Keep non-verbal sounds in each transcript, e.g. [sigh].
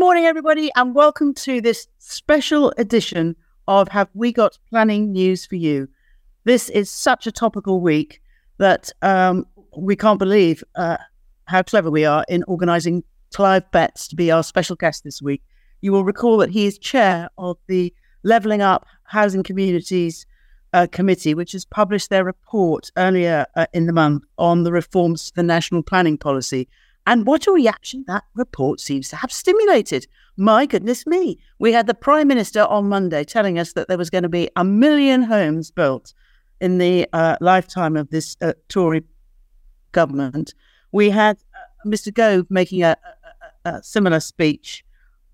morning, everybody, and welcome to this special edition of Have We Got Planning News for You? This is such a topical week that um, we can't believe uh, how clever we are in organising Clive Betts to be our special guest this week. You will recall that he is chair of the Levelling Up Housing Communities uh, Committee, which has published their report earlier uh, in the month on the reforms to the national planning policy. And what a reaction that report seems to have stimulated. My goodness me. We had the Prime Minister on Monday telling us that there was going to be a million homes built in the uh, lifetime of this uh, Tory government. We had uh, Mr. Gove making a, a, a similar speech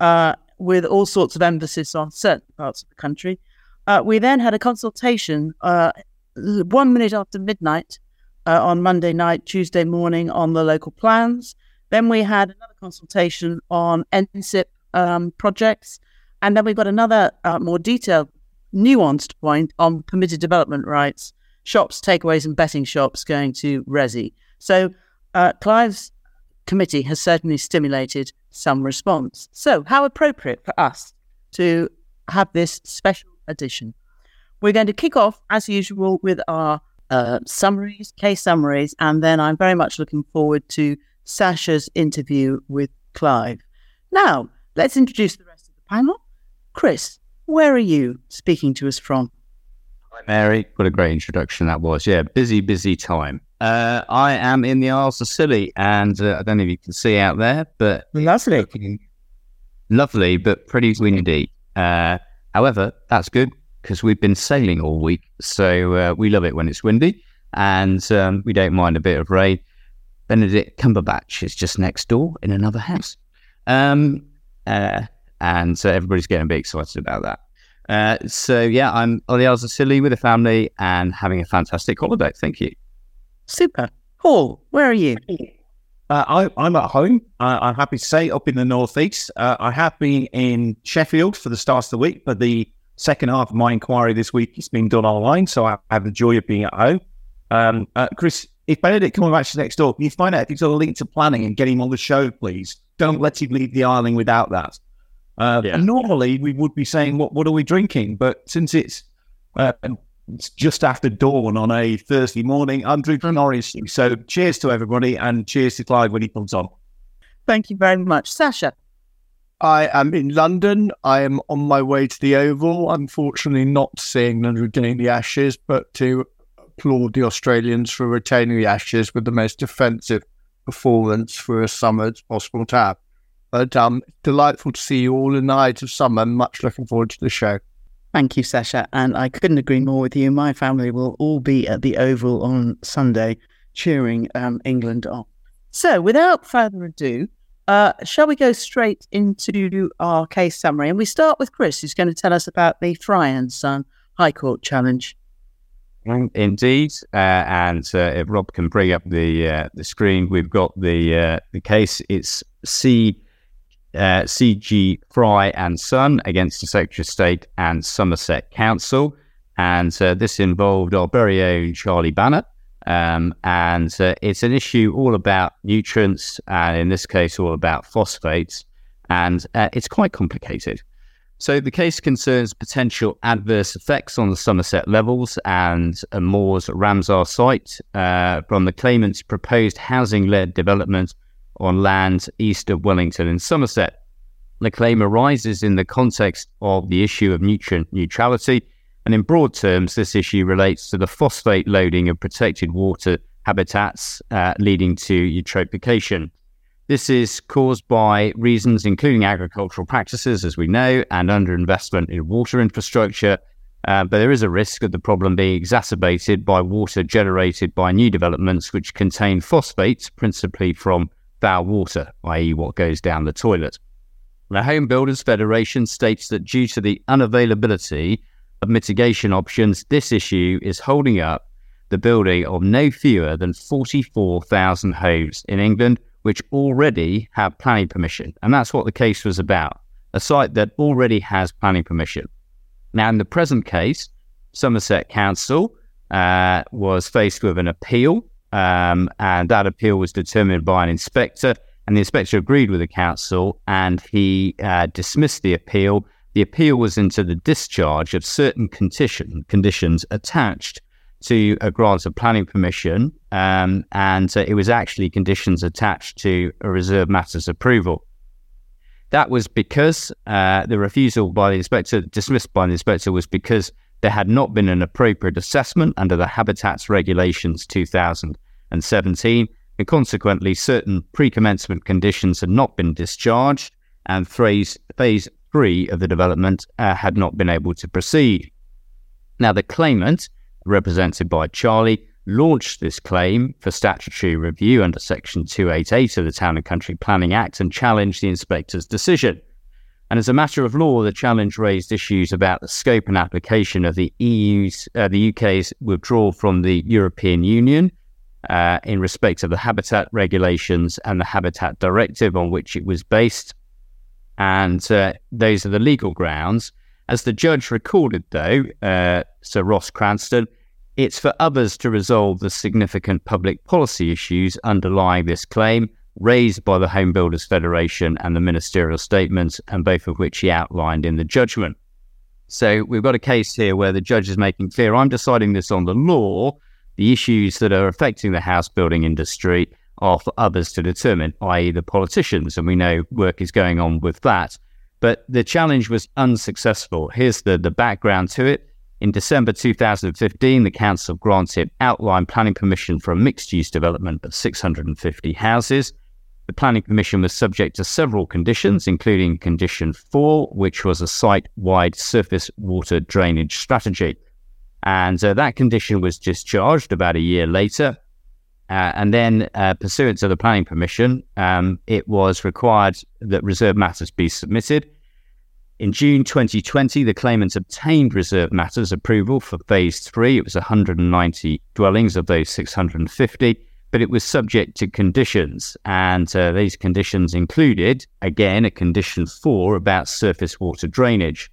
uh, with all sorts of emphasis on certain parts of the country. Uh, we then had a consultation uh, one minute after midnight uh, on Monday night, Tuesday morning on the local plans. Then we had another consultation on NSIP um, projects. And then we've got another uh, more detailed, nuanced point on permitted development rights, shops, takeaways, and betting shops going to Resi. So uh, Clive's committee has certainly stimulated some response. So, how appropriate for us to have this special edition. We're going to kick off, as usual, with our uh, summaries, case summaries, and then I'm very much looking forward to Sasha's interview with Clive. Now, let's introduce the rest of the panel. Chris, where are you speaking to us from? Hi, Mary. What a great introduction that was. Yeah, busy, busy time. Uh, I am in the Isles of Scilly, and uh, I don't know if you can see out there, but lovely, lovely, but pretty windy. Uh, however, that's good because we've been sailing all week, so uh, we love it when it's windy, and um, we don't mind a bit of rain. Benedict Cumberbatch is just next door in another house, um, uh, and so everybody's getting a bit excited about that. Uh, so yeah, I'm on the Isles of Scilly with the family and having a fantastic holiday. Thank you. Super. Paul, where are you? Uh, I, am at home. Uh, I'm happy to say up in the northeast. Uh, I have been in Sheffield for the start of the week, but the second half of my inquiry this week has been done online, so I have the joy of being at home. Um, uh, Chris, if Benedict Cumberbatch is next door, can you find out if he's got a link to planning and get him on the show, please? Don't let him leave the island without that. Uh, yeah. Normally, we would be saying, "What what are we drinking?" But since it's uh, it's just after dawn on a Thursday morning. I'm drinking Norris. So cheers to everybody and cheers to Clive when he comes on. Thank you very much. Sasha. I am in London. I am on my way to the Oval. Unfortunately, not seeing them retaining the Ashes, but to applaud the Australians for retaining the Ashes with the most defensive performance for a summer as possible to have. But um, delightful to see you all in the height of summer. Much looking forward to the show. Thank you, Sasha. And I couldn't agree more with you. My family will all be at the Oval on Sunday cheering um, England on. So, without further ado, uh, shall we go straight into our case summary? And we start with Chris, who's going to tell us about the Fry and Son High Court challenge. Indeed, uh, and uh, if Rob can bring up the uh, the screen, we've got the uh, the case. It's C uh, CG Fry and Son against the Secretary of State and Somerset Council. And this involved our very own Charlie Banner. Um, and uh, it's an issue all about nutrients, and in this case, all about phosphates. And uh, it's quite complicated. So the case concerns potential adverse effects on the Somerset levels and a Moors Ramsar site uh, from the claimant's proposed housing-led development on land east of Wellington in Somerset. The claim arises in the context of the issue of nutrient neutrality, and in broad terms, this issue relates to the phosphate loading of protected water habitats uh, leading to eutrophication. This is caused by reasons including agricultural practices, as we know, and underinvestment in water infrastructure. Uh, but there is a risk of the problem being exacerbated by water generated by new developments which contain phosphates, principally from foul water, i.e., what goes down the toilet. The Home Builders Federation states that due to the unavailability of mitigation options, this issue is holding up the building of no fewer than 44,000 homes in England, which already have planning permission. And that's what the case was about a site that already has planning permission. Now, in the present case, Somerset Council uh, was faced with an appeal um, and that appeal was determined by an inspector And the inspector agreed with the council and he uh, dismissed the appeal. The appeal was into the discharge of certain condition, conditions attached to a grant of planning permission, um, and uh, it was actually conditions attached to a reserve matters approval. That was because uh, the refusal by the inspector, dismissed by the inspector, was because there had not been an appropriate assessment under the Habitats Regulations 2017, and consequently, certain pre commencement conditions had not been discharged, and phase, phase three of the development uh, had not been able to proceed. Now, the claimant, represented by Charlie, launched this claim for statutory review under Section 288 of the Town and Country Planning Act and challenged the inspector's decision. And as a matter of law, the challenge raised issues about the scope and application of the EU's, uh, the UK's withdrawal from the European Union uh, in respect of the habitat regulations and the habitat directive on which it was based. And uh, those are the legal grounds. As the judge recorded, though, uh, Sir Ross Cranston, it's for others to resolve the significant public policy issues underlying this claim raised by the Home Builders Federation and the ministerial statements, and both of which he outlined in the judgment. So we've got a case here where the judge is making clear I'm deciding this on the law. The issues that are affecting the house building industry are for others to determine, i.e., the politicians. And we know work is going on with that. But the challenge was unsuccessful. Here's the, the background to it. In December 2015, the council granted outline planning permission for a mixed use development of 650 houses. The planning permission was subject to several conditions, including condition four, which was a site wide surface water drainage strategy. And uh, that condition was discharged about a year later. Uh, and then, uh, pursuant to the planning permission, um, it was required that reserve matters be submitted. In June 2020, the claimant obtained reserve matters approval for phase three. It was 190 dwellings of those 650 but it was subject to conditions. And uh, these conditions included, again, a condition four about surface water drainage.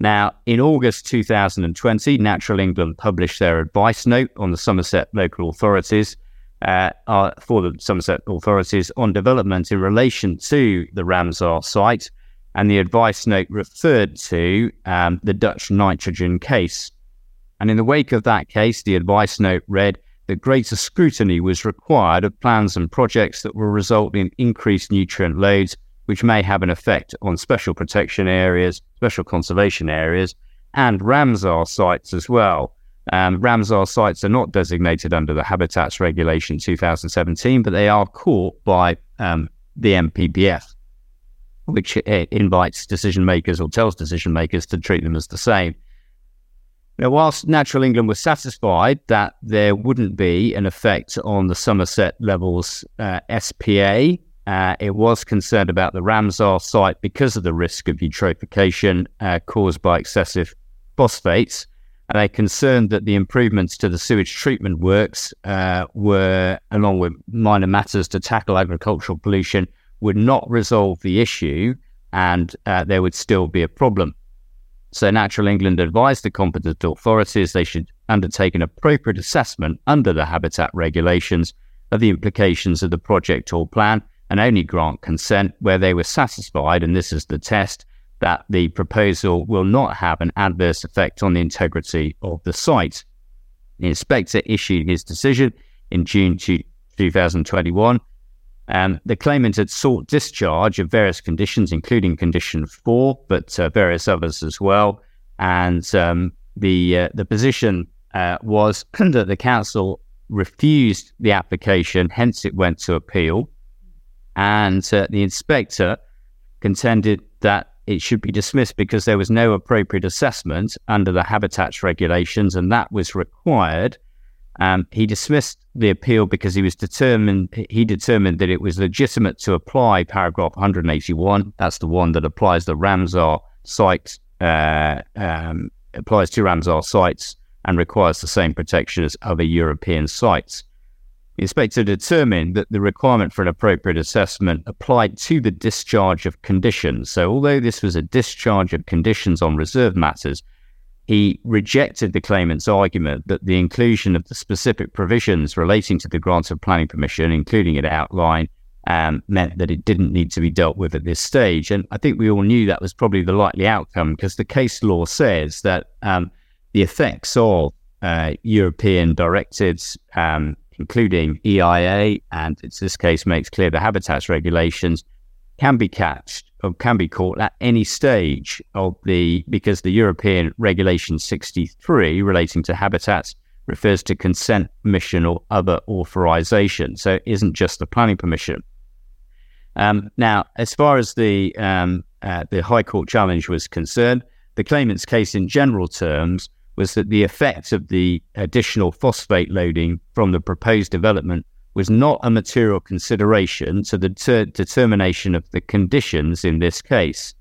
Now, in August 2020, Natural England published their advice note on the Somerset local authorities uh, uh, for the Somerset authorities on development in relation to the Ramsar site. And the advice note referred to um, the Dutch nitrogen case. And in the wake of that case, the advice note read that greater scrutiny was required of plans and projects that will result in increased nutrient loads, which may have an effect on special protection areas, special conservation areas, and Ramsar sites as well. Um, Ramsar sites are not designated under the Habitats Regulation 2017, but they are caught by um, the NPPF, which invites decision makers or tells decision makers to treat them as the same. Now, whilst Natural England was satisfied that there wouldn't be an effect on the Somerset levels uh, SPA, uh, it was concerned about the Ramsar site because of the risk of eutrophication uh, caused by excessive phosphates. And they concerned that the improvements to the sewage treatment works uh, were, along with minor matters to tackle agricultural pollution, would not resolve the issue and uh, there would still be a problem. So Natural England advised the competent authorities they should undertake an appropriate assessment under the habitat regulations of the implications of the project or plan and only grant consent where they were satisfied, and this is the test, that the proposal will not have an adverse effect on the integrity of the site. The inspector issued his decision in June 2021 um, the claimant had sought discharge of various conditions, including condition four, but uh, various others as well. And um, the uh, the position uh, was [clears throat] that the council refused the application, hence it went to appeal. And uh, the inspector contended that it should be dismissed because there was no appropriate assessment under the habitats regulations, and that was required um, he dismissed the appeal because he was determined. He determined that it was legitimate to apply paragraph 181. That's the one that applies the Ramsar site uh, um, applies to Ramsar sites and requires the same protection as other European sites. The inspector determined that the requirement for an appropriate assessment applied to the discharge of conditions. So, although this was a discharge of conditions on reserve matters, he rejected the claimant's argument that the inclusion of the specific provisions relating to the grant of planning permission, including an outline um, meant that it didn't need to be dealt with at this stage. And I think we all knew that was probably the likely outcome because the case law says that um, the effects of uh, European directives, um, including EIA, and in this case makes clear the habitats regulations, can be catched or can be caught at any stage of the because the European Regulation 63 relating to habitats refers to consent, permission, or other authorization. So it isn't just the planning permission. Um, now, as far as the um, uh, the High Court challenge was concerned, the claimant's case in general terms was that the effect of the additional phosphate loading from the proposed development was not a material consideration to the ter- determination of the conditions in this case.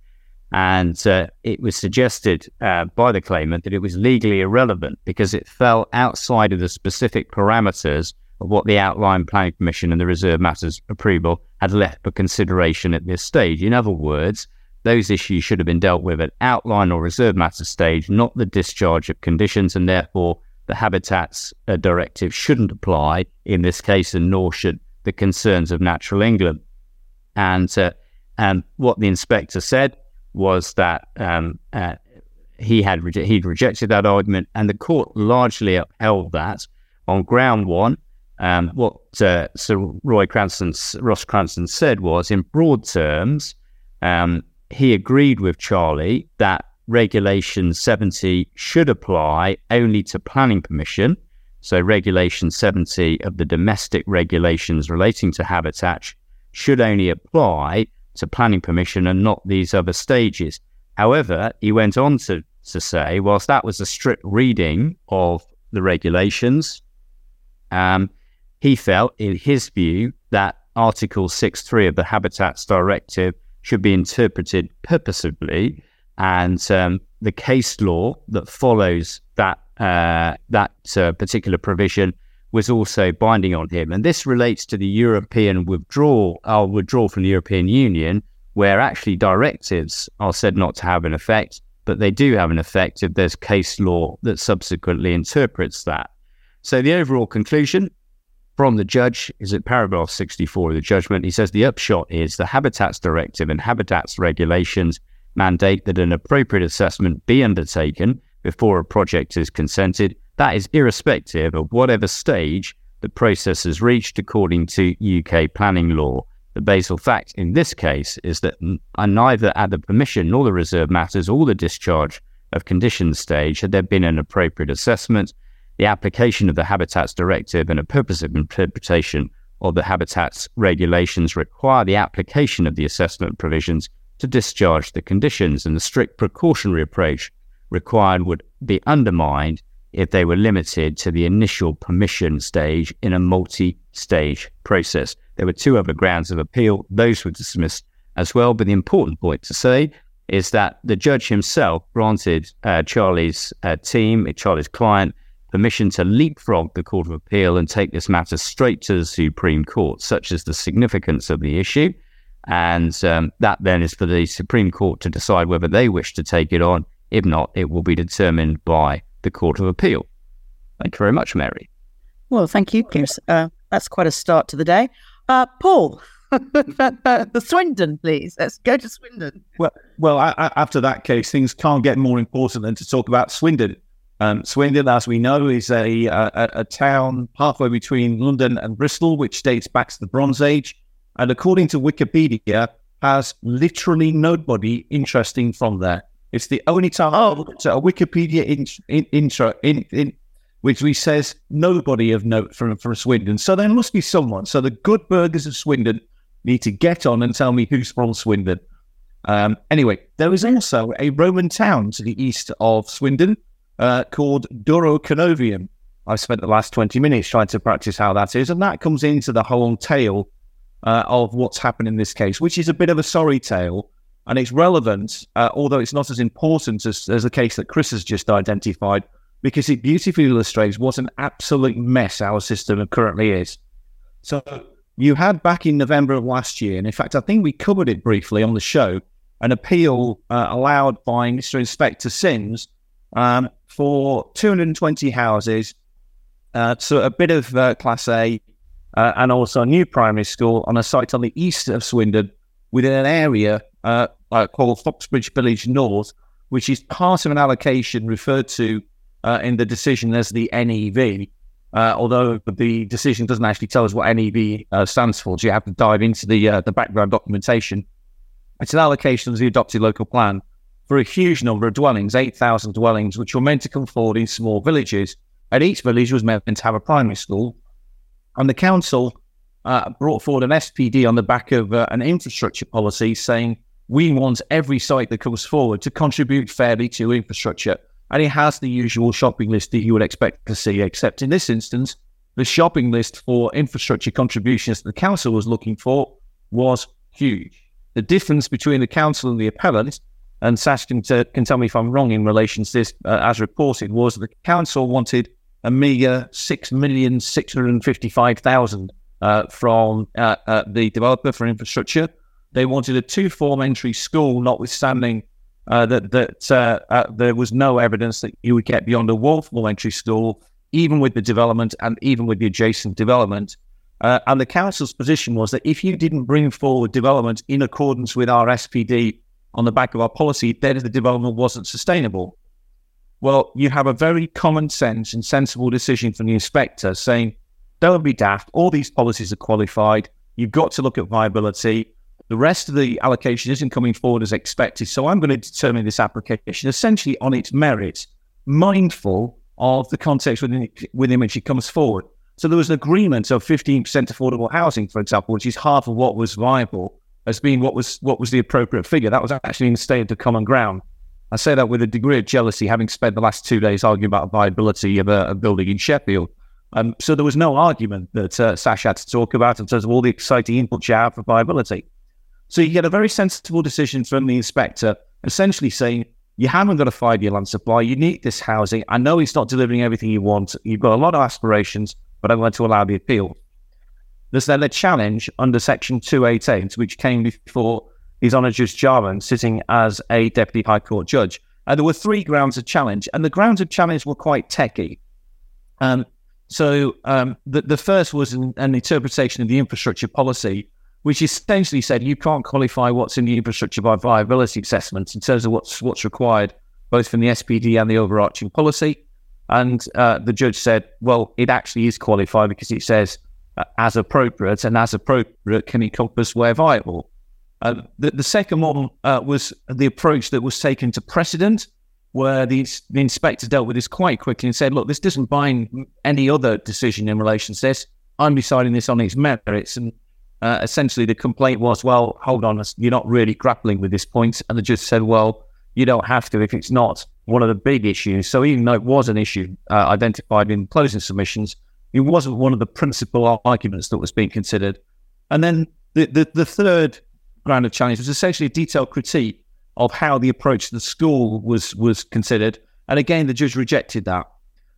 And uh, it was suggested uh, by the claimant that it was legally irrelevant because it fell outside of the specific parameters of what the outline planning permission and the reserve matters approval had left for consideration at this stage. In other words, those issues should have been dealt with at outline or reserve matter stage, not the discharge of conditions, and therefore the Habitats uh, Directive shouldn't apply in this case, and nor should the concerns of Natural England. And uh, and what the inspector said was that um, uh, he had reje- he'd rejected that argument, and the court largely upheld that on ground one. Um, what uh, Sir Roy Cranston, Ross Cranston said was, in broad terms, um, he agreed with Charlie that Regulation 70 should apply only to planning permission. So, Regulation 70 of the domestic regulations relating to habitat should only apply to planning permission and not these other stages. However, he went on to, to say, whilst that was a strict reading of the regulations, um, he felt, in his view, that Article 6.3 of the Habitats Directive should be interpreted purposively, and um, the case law that follows that uh, that uh, particular provision was also binding on him. And this relates to the European withdrawal, our withdrawal from the European Union, where actually directives are said not to have an effect, but they do have an effect if there's case law that subsequently interprets that. So the overall conclusion from the judge is at paragraph 64 of the judgment. He says the upshot is the Habitats Directive and Habitats regulations mandate that an appropriate assessment be undertaken before a project is consented. That is irrespective of whatever stage the process has reached according to UK planning law. The basal fact in this case is that uh, neither at the permission nor the reserve matters or the discharge of conditions stage had there been an appropriate assessment the application of the Habitats Directive and a purpose of interpretation of the Habitats regulations require the application of the assessment provisions to discharge the conditions, and the strict precautionary approach required would be undermined if they were limited to the initial permission stage in a multi stage process. There were two other grounds of appeal, those were dismissed as well. But the important point to say is that the judge himself granted uh, Charlie's uh, team, Charlie's client, permission to leapfrog the Court of Appeal and take this matter straight to the Supreme Court, such as the significance of the issue. And um, that then is for the Supreme Court to decide whether they wish to take it on. If not, it will be determined by the Court of Appeal. Thank you very much, Mary. Well, thank you, Piers. Uh, that's quite a start to the day. Uh, Paul, [laughs] the Swindon, please. Let's go to Swindon. Well, well, I, I, after that case, things can't get more important than to talk about Swindon. Um, Swindon, as we know, is a, a, a town halfway between London and Bristol, which dates back to the Bronze Age, and according to Wikipedia, has literally nobody interesting from there. It's the only time oh. a Wikipedia in, in, intro in, in which we says nobody of note from from Swindon. So there must be someone. So the good burghers of Swindon need to get on and tell me who's from Swindon. Um, anyway, there is also a Roman town to the east of Swindon uh, called Duro Canovium. I've spent the last 20 minutes trying to practice how that is, and that comes into the whole tale uh, of what's happened in this case, which is a bit of a sorry tale. And it's relevant, uh, although it's not as important as, as the case that Chris has just identified, because it beautifully illustrates what an absolute mess our system currently is. So, you had back in November of last year, and in fact, I think we covered it briefly on the show, an appeal uh, allowed by Mr. Inspector Sims um, for 220 houses. Uh, so a bit of uh, Class A, uh, and also a new primary school on a site on the east of Swindon within an area uh, uh, called Foxbridge Village North, which is part of an allocation referred to uh, in the decision as the NEV. Although the decision doesn't actually tell us what NEV stands for, so you have to dive into the the background documentation. It's an allocation of the adopted local plan for a huge number of dwellings, 8,000 dwellings, which were meant to come forward in small villages. And each village was meant to have a primary school. And the council uh, brought forward an SPD on the back of uh, an infrastructure policy saying we want every site that comes forward to contribute fairly to infrastructure. And it has the usual shopping list that you would expect to see, except in this instance, the shopping list for infrastructure contributions that the council was looking for was huge. The difference between the council and the appellant, and Sash can, t- can tell me if I'm wrong in relation to this, uh, as reported, was the council wanted a fifty-five thousand uh, from uh, uh, the developer for infrastructure. They wanted a two-form entry school, notwithstanding uh, that that uh, there was no evidence that you would get beyond a one-form entry school, even with the development and even with the adjacent development. and the council's position was that if you didn't bring forward development in accordance with our SPD on the back of our policy, then the development wasn't sustainable. Well, you have a very common sense and sensible decision from the inspector saying, don't be daft. All these policies are qualified. You've got to look at viability. The rest of the allocation isn't coming forward as expected. So I'm going to determine this application essentially on its merits, mindful of the context within, within which it comes forward. So there was an agreement of 15% affordable housing, for example, which is half of what was viable as being what was what was the appropriate figure. That was actually in the state of common ground. I say that with a degree of jealousy, having spent the last two days arguing about the viability of a, a building in Sheffield. Um, so there was no argument that uh, Sash had to talk about in terms of all the exciting inputs you have for viability. So you get a very sensible decision from the inspector, essentially saying, you haven't got a five-year land supply. You need this housing. I know it's not delivering everything you want. You've got a lot of aspirations, but I'm going to allow the appeal. There's then a challenge under Section 288, which came before His Honour Judge Jarman sitting as a Deputy High Court judge. And there were three grounds of challenge, and the grounds of challenge were quite techy. Um, so um, the, the first was an, an, interpretation of the infrastructure policy, which essentially said you can't qualify what's in the infrastructure by viability assessments in terms of what's what's required, both from the SPD and the overarching policy. And uh, the judge said, well, it actually is qualified because it says as appropriate, and as appropriate can encompass where viable. Uh, the, the, second one uh, was the approach that was taken to precedent, where the, the inspector dealt with this quite quickly and said, look, this doesn't bind any other decision in relation to this. I'm deciding this on its merits. And uh, essentially, the complaint was, well, hold on, you're not really grappling with this point. And the judge said, well, you don't have to if it's not one of the big issues. So even though it was an issue uh, identified in closing submissions, it wasn't one of the principal arguments that was being considered. And then the, the, the third ground of challenge was essentially a detailed critique of how the approach to the school was was considered. And again, the judge rejected that.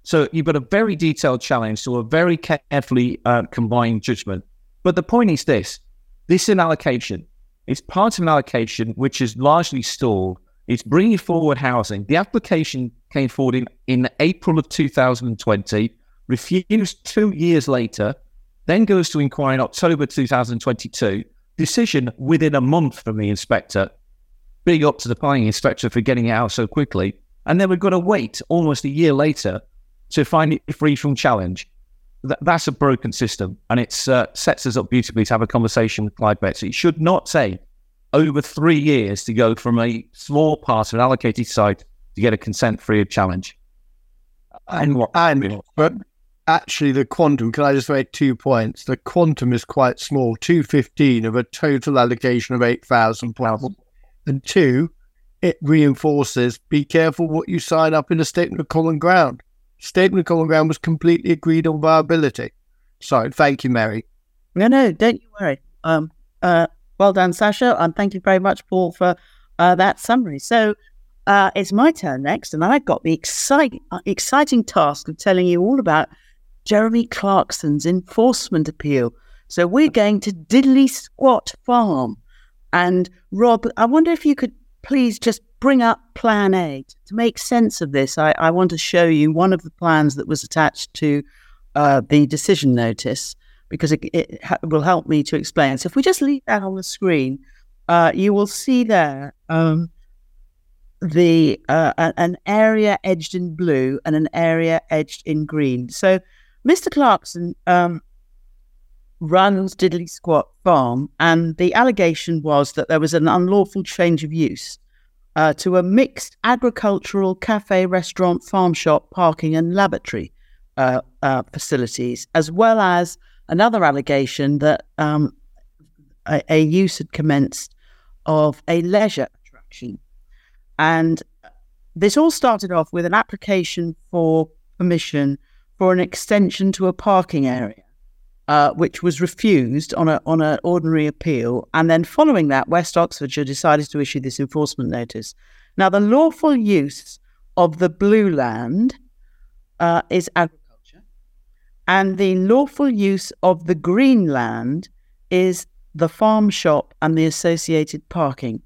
So you've got a very detailed challenge to a very carefully uh, combined judgment. But the point is this: this is an allocation. It's part of an allocation which is largely stalled. It's bringing forward housing. The application came forward in, in April of 2020, refused two years later, then goes to inquire in October 2022. Decision within a month from the inspector big up to the planning inspector for getting it out so quickly. And then we've got to wait almost a year later to find it free from challenge. Th- that's a broken system, and it uh, sets us up beautifully to have a conversation with Clive Betts. It should not take over three years to go from a small part of an allocated site to get a consent free of challenge. And, and but actually, the quantum. Can I just make two points? The quantum is quite small, two fifteen of a total allocation of eight thousand pounds. And two, it reinforces be careful what you sign up in a statement of common ground. Statement of common ground was completely agreed on viability. So thank you, Mary. No, no, don't you worry. Um, uh, well done, Sasha, and thank you very much, Paul, for uh, that summary. So uh, it's my turn next, and I've got the uh, exciting task of telling you all about Jeremy Clarkson's enforcement appeal. So we're going to Diddly Squat Farm and Rob, I wonder if you could please just bring up Plan A to make sense of this. I, I want to show you one of the plans that was attached to uh, the decision notice. because it, it ha- will help me to explain. So if we just leave that on the screen, uh, you will see there um, the uh, an area edged in blue and an area edged in green. So Mr. Clarkson um, runs Diddly Squat Farm, and the allegation was that there was an unlawful change of use uh, to a mixed agricultural cafe, restaurant, farm shop, parking, and lavatory uh, uh, facilities, as well as another allegation that um, a, a, use had commenced of a leisure attraction. And this all started off with an application for permission for an extension to a parking area. Uh, which was refused on a on an ordinary appeal, and then following that, West Oxfordshire decided to issue this enforcement notice. Now, the lawful use of the blue land uh, is agriculture, and the lawful use of the green land is the farm shop and the associated parking.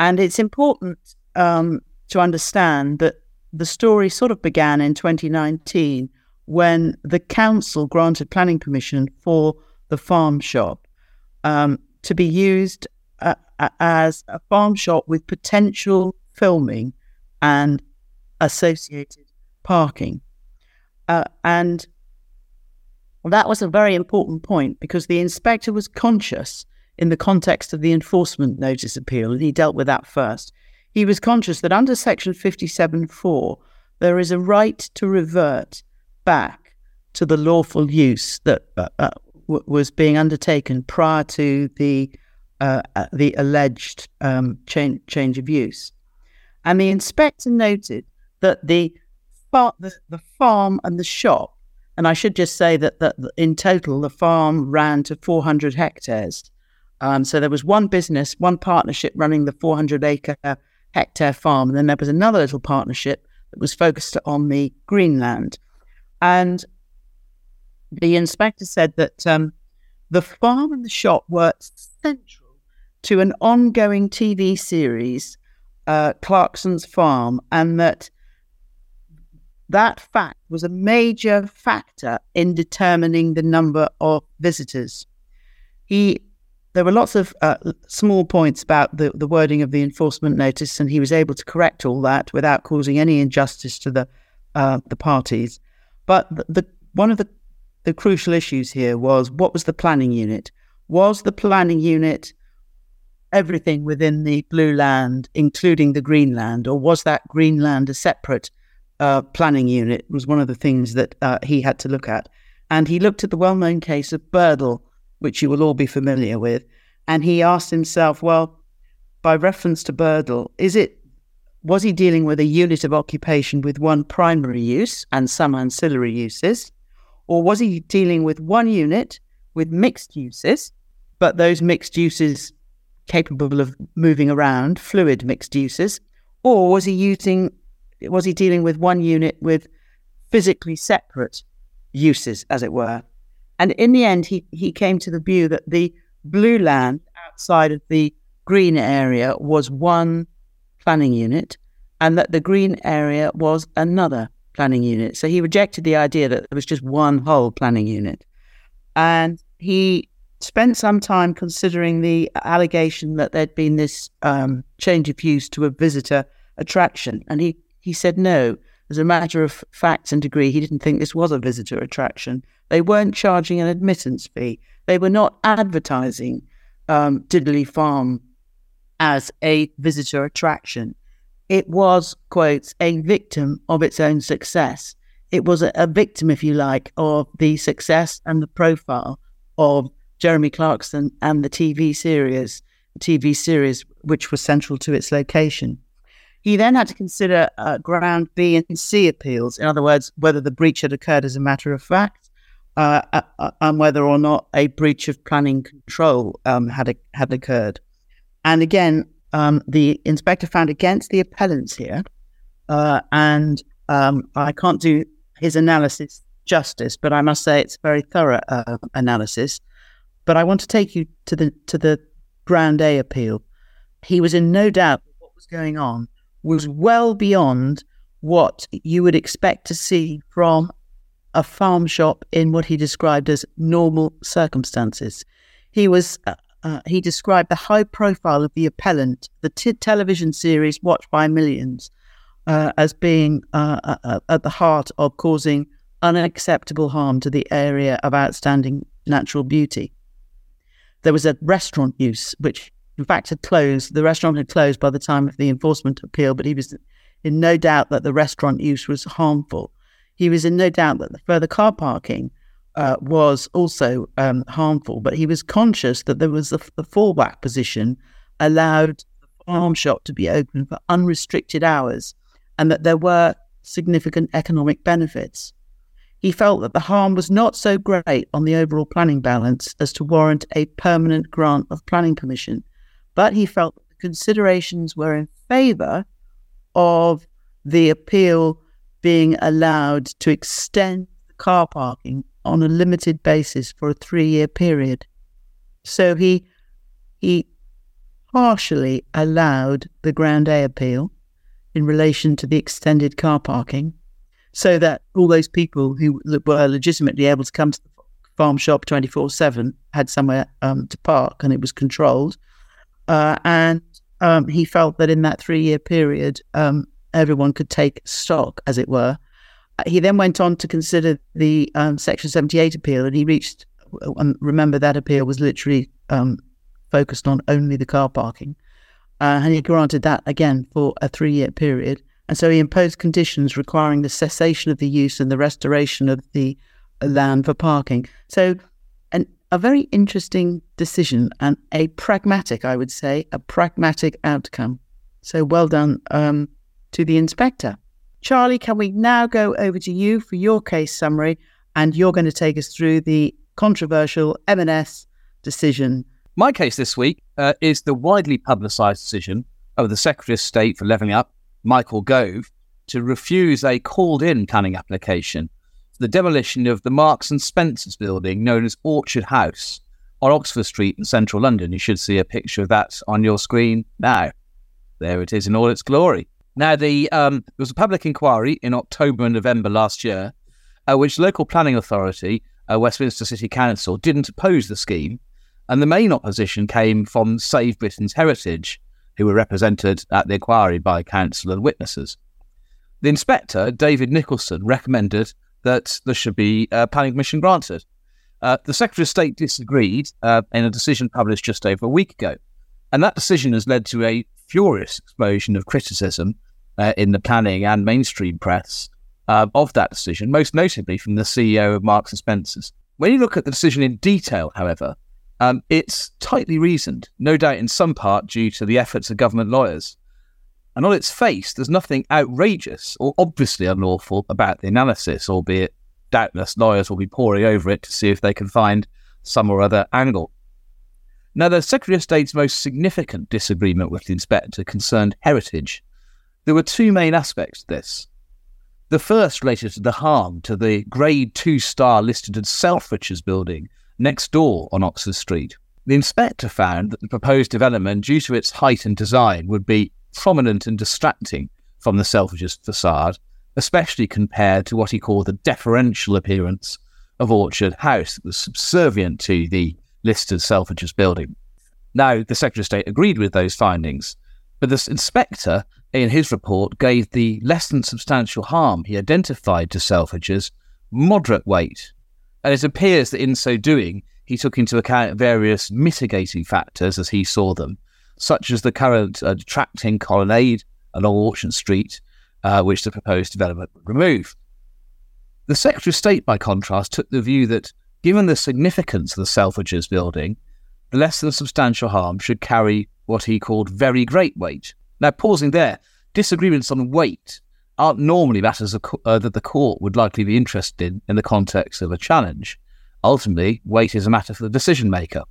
And it's important um, to understand that the story sort of began in 2019 when the council granted planning permission for the farm shop um, to be used uh, as a farm shop with potential filming and associated parking. Uh, and that was a very important point because the inspector was conscious in the context of the enforcement notice appeal, and he dealt with that first. He was conscious that under Section 57.4, there is a right to revert back to the lawful use that uh, uh, w- was being undertaken prior to the uh, uh, the alleged um, change change of use. And the inspector noted that the, far- the, the farm and the shop, and I should just say that, that in total the farm ran to 400 hectares. Um, so there was one business, one partnership running the 400 acre hectare farm, and then there was another little partnership that was focused on the green land. And the inspector said that um, the farm and the shop were central to an ongoing TV series, uh, Clarkson's Farm, and that that fact was a major factor in determining the number of visitors. He there were lots of uh, small points about the, the wording of the enforcement notice, and he was able to correct all that without causing any injustice to the uh, the parties. But the, the one of the the crucial issues here was what was the planning unit? Was the planning unit everything within the blue land, including the green land, or was that green land a separate uh, planning unit? Was one of the things that uh, he had to look at, and he looked at the well-known case of Burdle, which you will all be familiar with, and he asked himself, well, by reference to Burdle, is it was he dealing with a unit of occupation with one primary use and some ancillary uses? Or was he dealing with one unit with mixed uses, but those mixed uses capable of moving around, fluid mixed uses? Or was he using, was he dealing with one unit with physically separate uses, as it were? And in the end, he, he came to the view that the blue land outside of the green area was one planning unit and that the green area was another planning unit. So he rejected the idea that there was just one whole planning unit. And he spent some time considering the allegation that there'd been this um, change of use to a visitor attraction. And he, he said no. As a matter of fact and degree, he didn't think this was a visitor attraction. They weren't charging an admittance fee. They were not advertising um, Diddly Farm as a visitor attraction. It was, quotes, a victim of its own success. It was a, a victim, if you like, of the success and the profile of Jeremy Clarkson and the TV series, the TV series which was central to its location. He then had to consider uh, ground B and C appeals. In other words, whether the breach had occurred as a matter of fact, uh, uh, uh and whether or not a breach of planning control um, had had occurred. And again, um, the inspector found against the appellants here, uh, and um, I can't do his analysis justice, but I must say it's a very thorough uh, analysis. But I want to take you to the to the Ground A appeal. He was in no doubt that what was going on was well beyond what you would expect to see from a farm shop in what he described as normal circumstances. He was uh, he described the high profile of the appellant, the t- television series watched by millions, uh, as being uh, uh, uh, at the heart of causing unacceptable harm to the area of outstanding natural beauty. There was a restaurant use, which in fact had closed. The restaurant had closed by the time of the enforcement appeal, but he was in no doubt that the restaurant use was harmful. He was in no doubt that the further car parking uh, was also um, harmful, but he was conscious that there was a, the fallback position allowed the farm shop to be open for unrestricted hours and that there were significant economic benefits. He felt that the harm was not so great on the overall planning balance as to warrant a permanent grant of planning permission, but he felt that the considerations were in favour of the appeal being allowed to extend the car parking on a limited basis for a three year period. So he he partially allowed the Ground A appeal in relation to the extended car parking so that all those people who were legitimately able to come to the farm shop 24 7 had somewhere um, to park and it was controlled. Uh, and um, he felt that in that three year period, um, everyone could take stock, as it were, he then went on to consider the um, Section 78 appeal, and he reached, um, remember that appeal was literally um, focused on only the car parking. Uh, and he granted that again for a three year period. And so he imposed conditions requiring the cessation of the use and the restoration of the land for parking. So, an, a very interesting decision and a pragmatic, I would say, a pragmatic outcome. So, well done um, to the inspector. Charlie, can we now go over to you for your case summary? And you're going to take us through the controversial M&S decision. My case this week uh, is the widely publicised decision of the Secretary of State for Levelling Up, Michael Gove, to refuse a called in planning application for the demolition of the Marks and Spencers building known as Orchard House on Oxford Street in central London. You should see a picture of that on your screen now. There it is in all its glory. Now, the um, there was a public inquiry in October and November last year, uh, which local planning authority, uh, Westminster City Council, didn't oppose the scheme, and the main opposition came from Save Britain's Heritage, who were represented at the inquiry by counsel and witnesses. The inspector, David Nicholson, recommended that there should be a planning permission granted. Uh, the Secretary of State disagreed uh, in a decision published just over a week ago. And that decision has led to a furious explosion of criticism uh, in the planning and mainstream press uh, of that decision, most notably from the CEO of Marks and Spencers. When you look at the decision in detail, however, um, it's tightly reasoned, no doubt in some part due to the efforts of government lawyers. And on its face, there's nothing outrageous or obviously unlawful about the analysis, albeit doubtless lawyers will be poring over it to see if they can find some or other angle. Now, the Secretary of State's most significant disagreement with the inspector concerned heritage. There were two main aspects to this. The first related to the harm to the Grade 2 star listed as Selfridges building next door on Oxford Street. The inspector found that the proposed development, due to its height and design, would be prominent and distracting from the Selfridges facade, especially compared to what he called the deferential appearance of Orchard House that was subservient to the listed Selfridges building. Now, the Secretary of State agreed with those findings, but the inspector, in his report, gave the less than substantial harm he identified to Selfridges moderate weight. And it appears that in so doing, he took into account various mitigating factors as he saw them, such as the current uh, detracting colonnade along Orchard Street, uh, which the proposed development would remove. The Secretary of State, by contrast, took the view that given the significance of the Selfridges building, the less than substantial harm should carry what he called very great weight. Now, pausing there, disagreements on weight aren't normally matters uh, that the court would likely be interested in in the context of a challenge. Ultimately, weight is a matter for the decision maker.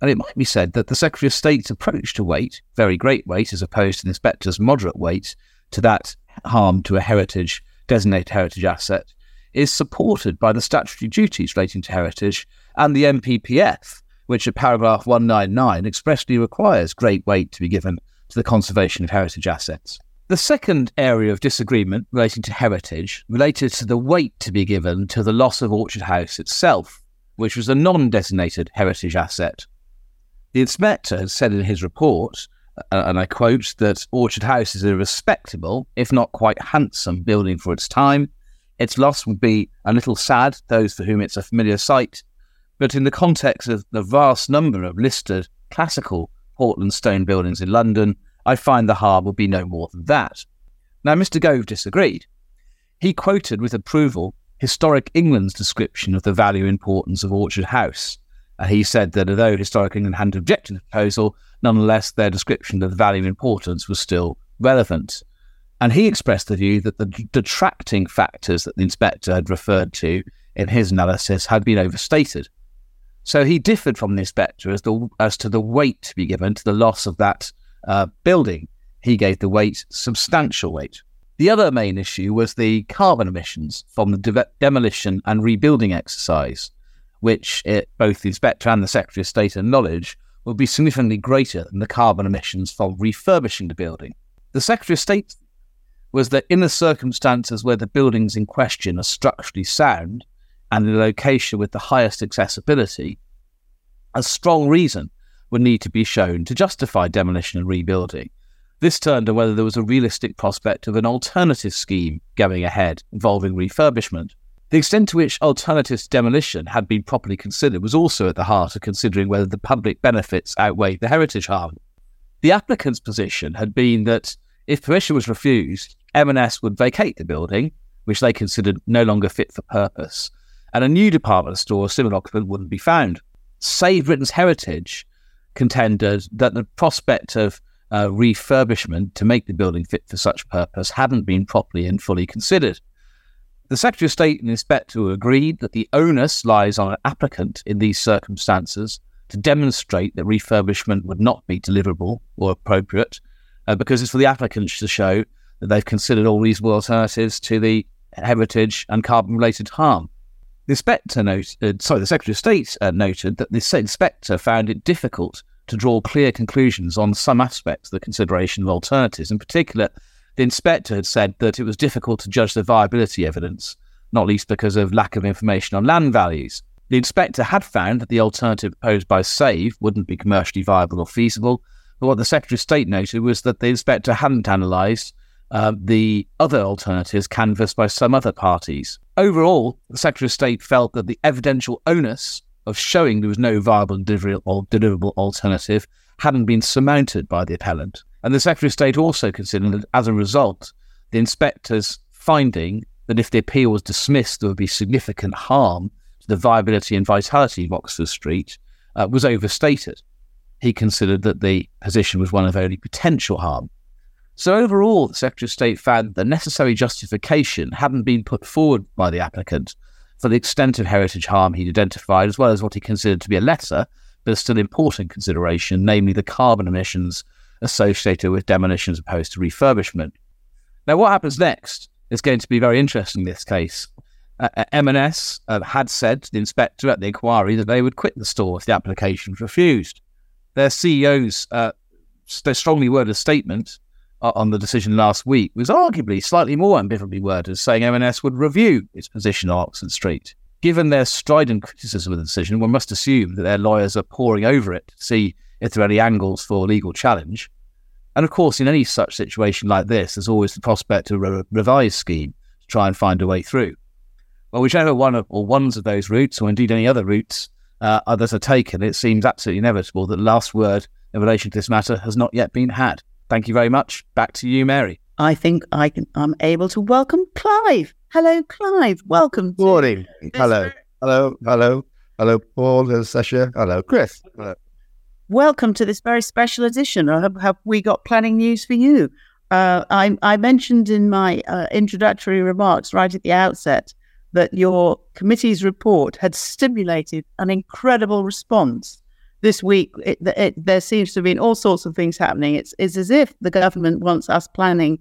And it might be said that the Secretary of State's approach to weight, very great weight, as opposed to the inspector's moderate weight, to that harm to a heritage, designated heritage asset, is supported by the statutory duties relating to heritage and the NPPF, which at paragraph 199 expressly requires great weight to be given to the conservation of heritage assets. The second area of disagreement relating to heritage related to the weight to be given to the loss of Orchard House itself, which was a non designated heritage asset. The inspector has said in his report, uh, and I quote, that Orchard House is a respectable, if not quite handsome, building for its time. Its loss would be a little sad, those for whom it's a familiar sight, but in the context of the vast number of listed classical Portland stone buildings in London, I find the harm will be no more than that. Now, Mr. Gove disagreed. He quoted with approval Historic England's description of the value and importance of Orchard House. Uh, he said that although Historic England hadn't objected to the proposal, nonetheless their description of the value and importance was still relevant. And he expressed the view that the detracting factors that the inspector had referred to in his analysis had been overstated. So he differed from the inspector as, the, as to the weight to be given to the loss of that uh, building. He gave the weight substantial weight. The other main issue was the carbon emissions from the de- demolition and rebuilding exercise, which it, both the inspector and the Secretary of State acknowledge will be significantly greater than the carbon emissions from refurbishing the building. The Secretary of State was that in the circumstances where the buildings in question are structurally sound and in a location with the highest accessibility, a strong reason would need to be shown to justify demolition and rebuilding. This turned to whether there was a realistic prospect of an alternative scheme going ahead involving refurbishment. The extent to which alternatives demolition had been properly considered was also at the heart of considering whether the public benefits outweighed the heritage harm. The applicant's position had been that if permission was refused, M&S would vacate the building, which they considered no longer fit for purpose, and a new department store similar occupant wouldn't be found. Save Britain's Heritage contended that the prospect of uh, refurbishment to make the building fit for such purpose hadn't been properly and fully considered. The Secretary of State and Inspector agreed that the onus lies on an applicant in these circumstances to demonstrate that refurbishment would not be deliverable or appropriate, uh, because it's for the applicant to show they've considered all reasonable alternatives to the heritage and carbon related harm. The inspector noted, uh, sorry, the Secretary of State uh, noted that the inspector found it difficult to draw clear conclusions on some aspects of the consideration of alternatives. In particular, the inspector had said that it was difficult to judge the viability evidence, not least because of lack of information on land values. The inspector had found that the alternative proposed by SAVE wouldn't be commercially viable or feasible, but what the Secretary of State noted was that the inspector hadn't analysed uh, the other alternatives canvassed by some other parties. Overall, the Secretary of State felt that the evidential onus of showing there was no viable and deliverable alternative hadn't been surmounted by the appellant. And the Secretary of State also considered that as a result, the inspector's finding that if the appeal was dismissed, there would be significant harm to the viability and vitality of Oxford Street uh, was overstated. He considered that the position was one of only potential harm. So, overall, the Secretary of State found the necessary justification hadn't been put forward by the applicant for the extent of heritage harm he'd identified, as well as what he considered to be a lesser but still important consideration, namely the carbon emissions associated with demolition as opposed to refurbishment. Now, what happens next is going to be very interesting in this case. Uh, uh M&S uh, had said to the inspector at the inquiry that they would quit the store if the application was refused. Their CEO's uh, strongly worded statement on the decision last week was arguably slightly more ambivalently worded, saying M&S would review its position on Oxford Street. Given their strident criticism of the decision, one must assume that their lawyers are poring over it to see if there are any angles for legal challenge. And of course, in any such situation like this, there's always the prospect of a re- revised scheme to try and find a way through. Well, whichever one of, or ones of those routes, or indeed any other routes uh, others are taken, it seems absolutely inevitable that the last word in relation to this matter has not yet been had. Thank you very much. Back to you, Mary. I think I can. I'm able to welcome Clive. Hello, Clive. Welcome. Good morning. Hello. Hello. Hello. Hello, Paul. Hello, Sasha. Hello, Chris. Hello. Welcome to this very special edition. Have, have we got planning news for you? Uh, I, I, mentioned in my uh, introductory remarks right at the outset that your committee's report had stimulated an incredible response this week, it, it, there seems to have been all sorts of things happening. It's, it's as if the government wants us planning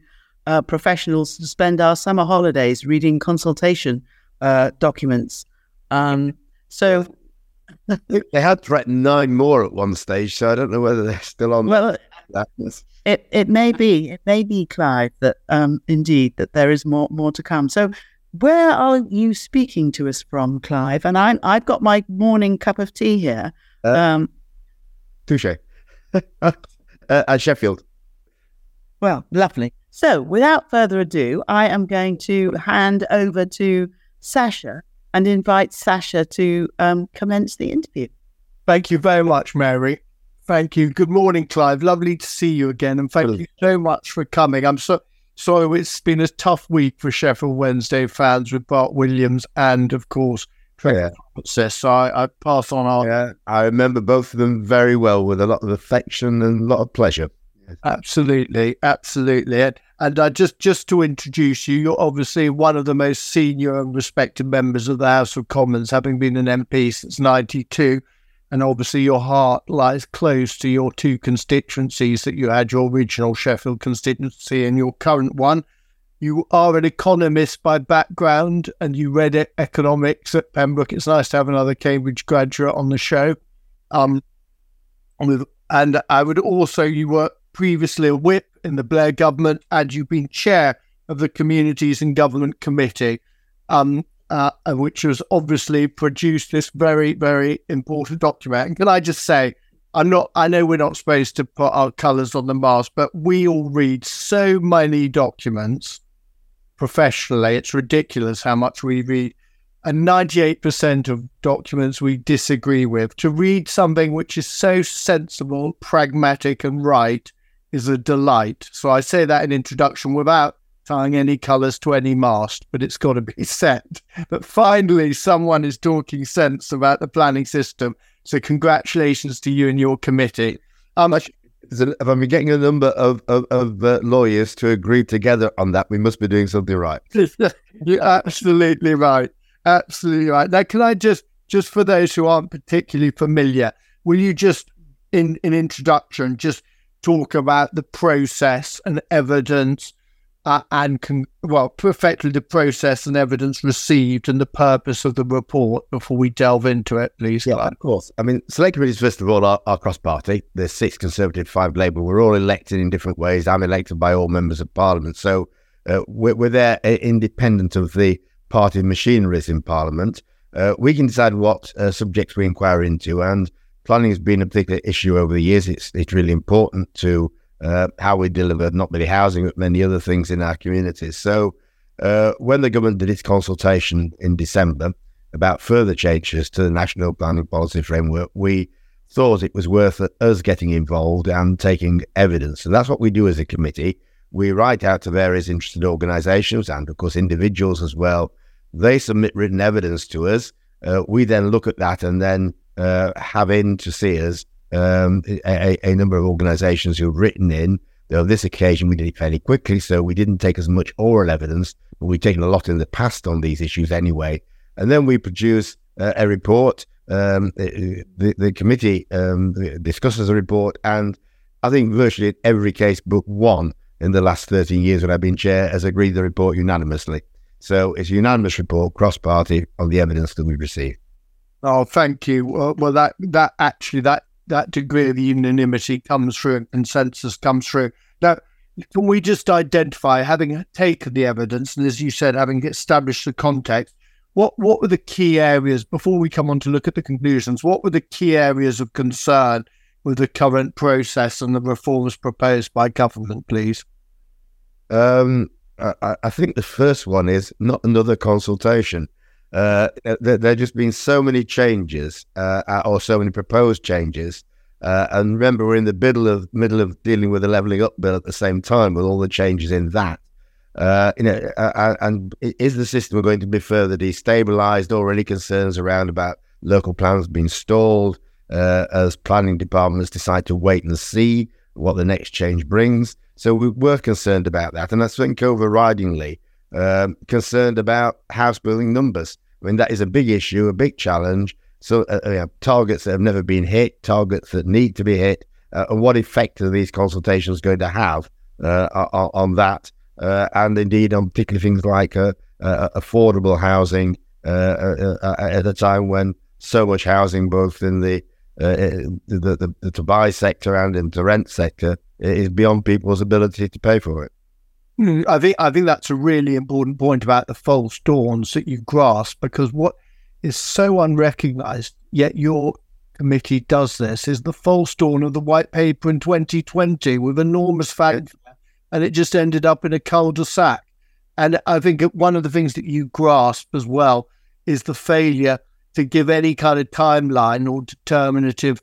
uh, professionals to spend our summer holidays reading consultation uh, documents. Um, so [laughs] they had threatened nine more at one stage, so I don't know whether they're still on. Well, that. It it may be it may be Clive that um indeed that there is more more to come. So where are you speaking to us from, Clive? And I I've got my morning cup of tea here. Uh, um, Touche. [laughs] uh, at Sheffield. well, lovely. So without further ado, I am going to hand over to Sasha and invite Sasha to um, commence the interview. Thank you very much, Mary. Thank you. Good morning, Clive. Lovely to see you again, and thank you so much for coming. I'm so sorry it's been a tough week for Sheffield Wednesday fans with Bart Williams and, of course, Yeah. Francis. So I, I pass on our Yeah, I remember both of them very well with a lot of affection and a lot of pleasure. Absolutely, absolutely. And, and uh, just just to introduce you, you're obviously one of the most senior and respected members of the House of Commons, having been an MP since '92. And obviously, your heart lies close to your two constituencies that you had your original Sheffield constituency and your current one. You are an economist by background and you read economics at Pembroke. It's nice to have another Cambridge graduate on the show. Um, and I would also, you were previously a whip in the Blair government and you've been chair of the Communities and Government Committee, um, uh, which has obviously produced this very, very important document. And can I just say, I'm not, I know we're not supposed to put our colours on the mast, but we all read so many documents professionally. It's ridiculous how much we read. And 98% of documents we disagree with. To read something which is so sensible, pragmatic, and right is a delight. So I say that in introduction without tying any colours to any mast, but it's got to be [laughs] said. But finally, someone is talking sense about the planning system. So congratulations to you and your committee. Um, If I'm getting a number of, of, of uh, lawyers to agree together on that, we must be doing something right. [laughs] You're absolutely right. Absolutely right. Now, can I just, just for those who aren't particularly familiar, will you just, in in introduction, just talk about the process and evidence, uh, and con- well, perfectly the process and evidence received and the purpose of the report before we delve into it, please. Yeah, Clive? of course. I mean, select committees, first of all, are, are cross party. There's six Conservative, five Labour. We're all elected in different ways. I'm elected by all members of Parliament. So uh, we're, we're there uh, independent of the party machineries in Parliament. Uh, we can decide what uh, subjects we inquire into, and planning has been a particular issue over the years. It's, it's really important to uh, how we deliver not merely housing, but many other things in our communities. So uh, when the government did its consultation in December, about further changes to the national planning policy framework, we thought it was worth us getting involved and taking evidence. And that's what we do as a committee. We write out to various interested organisations and, of course, individuals as well. They submit written evidence to us. Uh, we then look at that and then uh, have in to see us um, a, a number of organisations who've written in. Though this occasion we did it fairly quickly, so we didn't take as much oral evidence, but we've taken a lot in the past on these issues anyway. And then we produce uh, a report. Um, the, the committee um, discusses a report, and I think virtually in every case but one in the last 13 years when I've been chair has agreed the report unanimously. So it's a unanimous report, cross party, on the evidence that we've received. Oh, thank you. Well, well, that that actually that that degree of unanimity comes through and consensus comes through. Now, can we just identify, having taken the evidence and as you said, having established the context, what what were the key areas before we come on to look at the conclusions? What were the key areas of concern with the current process and the reforms proposed by government, please? Um, I, I think the first one is not another consultation. Uh, there, there just been so many changes, uh, or so many proposed changes. Uh, and remember, we're in the middle of middle of dealing with the levelling up bill at the same time, with all the changes in that. Uh, you know, uh, and is the system going to be further destabilised, any concerns around about local plans being stalled uh, as planning departments decide to wait and see what the next change brings? So we were concerned about that, and I think overridingly um, concerned about house building numbers. I mean, that is a big issue, a big challenge. So, uh, know, targets that have never been hit, targets that need to be hit, uh, and what effect are these consultations going to have uh, on, on, that? Uh, and indeed, on particular things like uh, uh, affordable housing at a time when so much housing, both in the uh, the, the, the to buy sector and in the rent sector is beyond people's ability to pay for it. I think I think that's a really important point about the false dawns that you grasp because what is so unrecognised, yet your committee does this, is the false dawn of the white paper in 2020 with enormous facts, and it just ended up in a cul-de-sac. And I think one of the things that you grasp as well is the failure to give any kind of timeline or determinative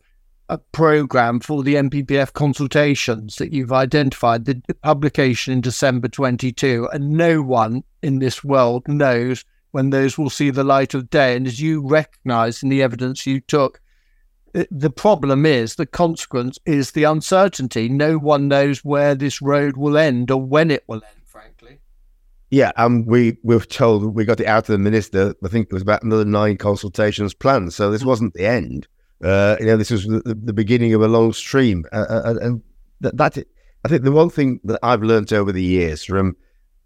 uh, program for the NPPF consultations that you've identified, the publication in December 22, and no one in this world knows when those will see the light of day. And as you recognize in the evidence you took, uh, the problem is the consequence is the uncertainty. No one knows where this road will end or when it will end, frankly. Yeah, and um, we, we were told we got it out of the minister. I think it was about another nine consultations planned. So this mm. wasn't the end. Uh, you know, this was the, the, beginning of a long stream. Uh, uh, uh and that, that's it. I think the one thing that I've learned over the years from,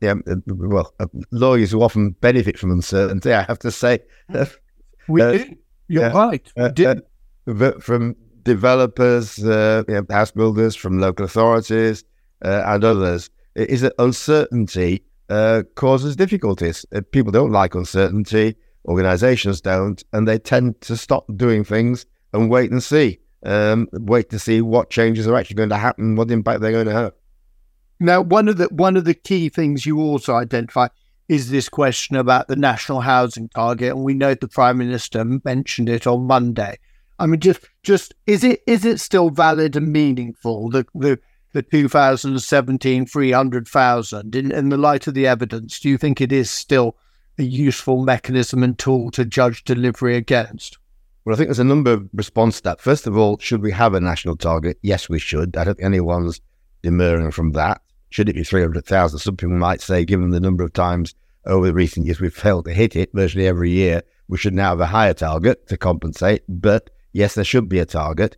yeah, well, lawyers who often benefit from uncertainty, I have to say. [laughs] we [laughs] do. You're right. we do. But from developers, you know, house builders, from local authorities, and others, is that uncertainty uh, causes difficulties. Uh, people don't like uncertainty, organizations don't, and they tend to stop doing things and wait and see. Um, wait to see what changes are actually going to happen, what impact they're going to have. Now, one of the one of the key things you also identify is this question about the national housing target, and we know the prime minister mentioned it on Monday. I mean, just just is it is it still valid and meaningful? The the the 2017 300,000 in, in the light of the evidence, do you think it is still a useful mechanism and tool to judge delivery against? Well, I think there's a number of responses to that. First of all, should we have a national target? Yes, we should. I don't think anyone's demurring from that. Should it be 300,000? Some people might say, given the number of times over the recent years we've failed to hit it virtually every year, we should now have a higher target to compensate. But yes, there should be a target.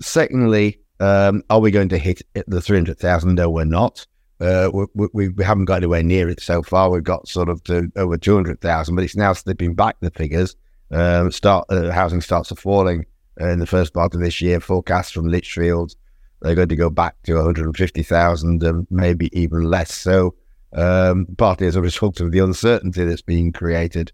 Secondly, um, are we going to hit the 300,000? No, we're not. Uh, we, we, we, haven't got anywhere near it so far. We've got sort of to over 200,000, but it's now slipping back the figures. Um, start uh, Housing starts are falling uh, in the first part of this year. Forecasts from Lichfield, they're going to go back to 150,000 and maybe even less. So, um, partly as a result of the uncertainty that's being created.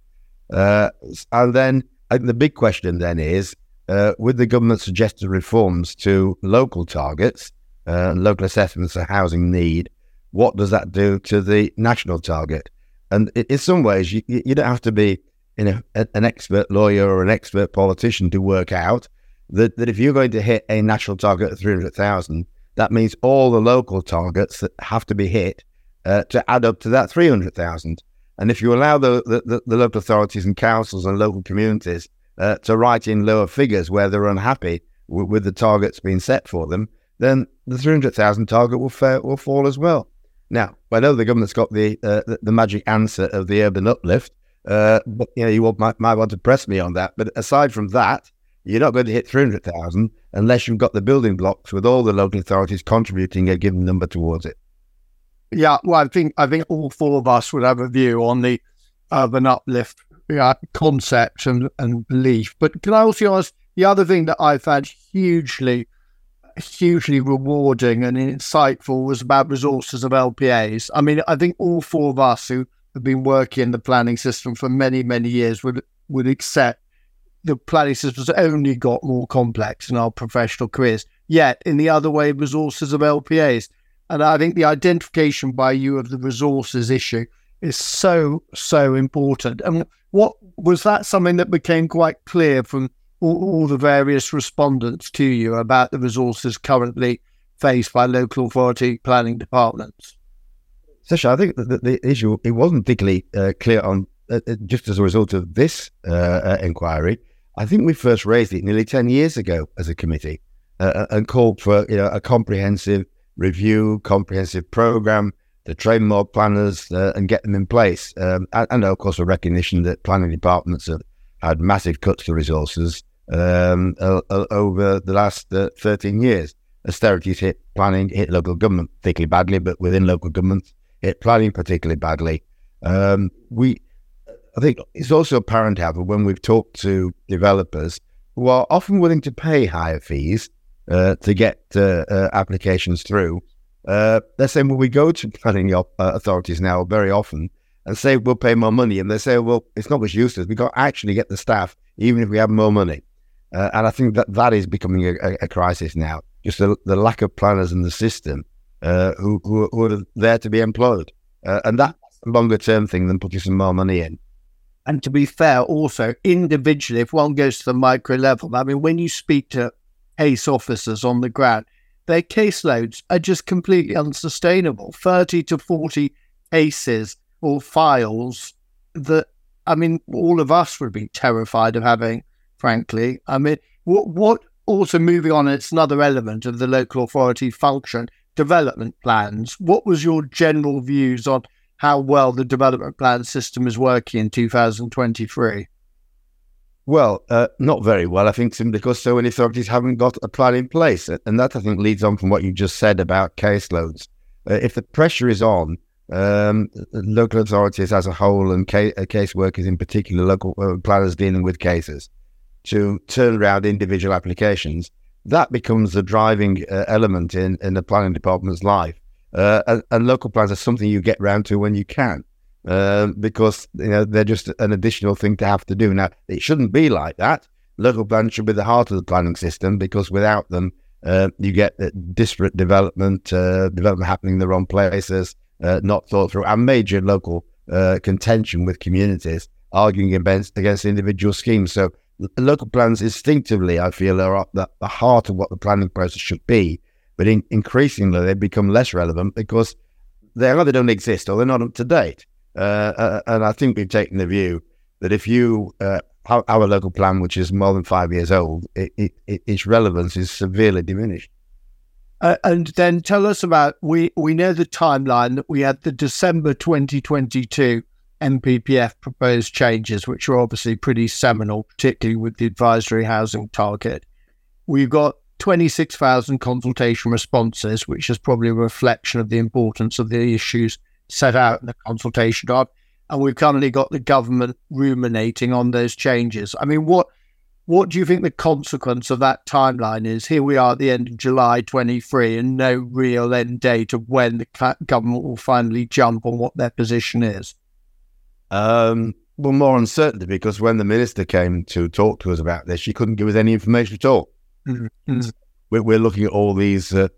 Uh, and then I think the big question then is uh, with the government's suggested reforms to local targets uh, and local assessments of housing need, what does that do to the national target? And in some ways, you, you don't have to be you know, an expert lawyer or an expert politician to work out that, that if you're going to hit a national target of 300,000, that means all the local targets that have to be hit uh, to add up to that 300,000. And if you allow the, the, the, local authorities and councils and local communities uh, to write in lower figures where they're unhappy w- with the targets being set for them, then the 300,000 target will, fa- will fall as well. Now, I know the government's got the, uh, the, the magic answer of the urban uplift, uh, but you know you might, might want to press me on that. But aside from that, you're not going to hit 300,000 unless you've got the building blocks with all the local authorities contributing a given number towards it. Yeah, well, I think I think all four of us would have a view on the urban uplift yeah, concept and, and belief. But can I also ask the other thing that I found hugely, hugely rewarding and insightful was about resources of LPAs. I mean, I think all four of us who have been working in the planning system for many, many years would would accept the planning system has only got more complex in our professional careers. Yet, in the other way, resources of LPAs. And I think the identification by you of the resources issue is so, so important. And what was that something that became quite clear from all, all the various respondents to you about the resources currently faced by local authority planning departments? Sasha, I think the, the issue it wasn't particularly uh, clear on uh, uh, just as a result of this uh, uh, inquiry. I think we first raised it nearly ten years ago as a committee uh, and called for you know a comprehensive review, comprehensive program to train more planners and get them in place. Um, and, and, of course, a recognition that planning departments have had massive cuts to resources um, over the last thirteen years. Austerities hit planning, hit local government particularly badly, but within local governments planning particularly badly. Um, we, I think it's also apparent, however, when we've talked to developers, who are often willing to pay higher fees uh, to get uh, uh, applications through. Uh, they're saying, well, we go to planning uh, authorities now very often and say we'll pay more money, and they say, well, it's not much use to us. We can't actually get the staff, even if we have more money. Uh, and I think that that is becoming a, a, a crisis now. Just the, the, lack of planners in the system Uh, who, who, who, are there to be employed, uh, and that's a longer term thing than putting some more money in. And to be fair, also individually, if one goes to the micro level, I mean, when you speak to ACE officers on the ground, their caseloads are just completely unsustainable. 30 to 40 cases or files that, I mean, all of us would be terrified of having, frankly. I mean, what, what also moving on, it's another element of the local authority function, development plans. What was your general views on how well the development plan system is working in 2023? Well, uh, not very well, I think, simply because so many authorities haven't got a plan in place. And that, I think, leads on from what you just said about caseloads. Uh, if the pressure is on, um, local authorities as a whole and ca- uh, caseworkers in particular, local uh, planners dealing with cases, to turn around individual applications, that becomes the driving uh, element in, in the planning department's life. Uh, and, and, local plans are something you get round to when you can, uh, because you know they're just an additional thing to have to do. Now it shouldn't be like that. Local plans should be the heart of the planning system because without them, uh, you get disparate development, uh, development happening in the wrong places, uh, not thought through, and major local uh, contention with communities arguing against against individual schemes. So local plans instinctively, I feel, are at the, the heart of what the planning process should be but in, increasingly they become less relevant because they either don't exist or they're not up to date. Uh, uh, and I think we've taken the view that if you uh, a local plan, which is more than five years old, it, it, its relevance is severely diminished. Uh, and then tell us about we we know the timeline that we had the December 2022 NPPF proposed changes, which are obviously pretty seminal, particularly with the advisory housing target. We've got 26,000 consultation responses, which is probably a reflection of the importance of the issues set out in the consultation doc. And we've currently got the government ruminating on those changes. I mean, what what do you think the consequence of that timeline is? Here we are at the end of July 23 and no real end date of when the government will finally jump on what their position is. Um, well, more uncertainty because when the minister came to talk to us about this, she couldn't give us any information at all. Mm-hmm. We're, we're, looking at all these uh,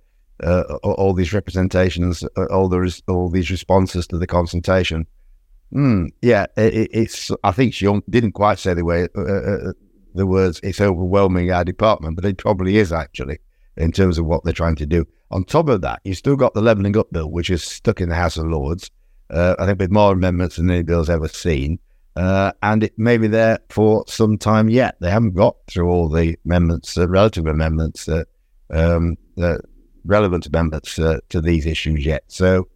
uh, all these representations, uh, all the all these responses to the consultation. Mm, yeah, it, it's. I think she didn't quite say the way uh, uh, the words. It's overwhelming our department, but it probably is actually in terms of what they're trying to do. On top of that, you still got the levelling up bill, which is stuck in the House of Lords. Uh, I think with more amendments than any bill's ever seen uh, and it may be there for some time yet. They haven't got through all the amendments, uh, relative amendments, uh, um, relevant amendments uh, to these issues yet. So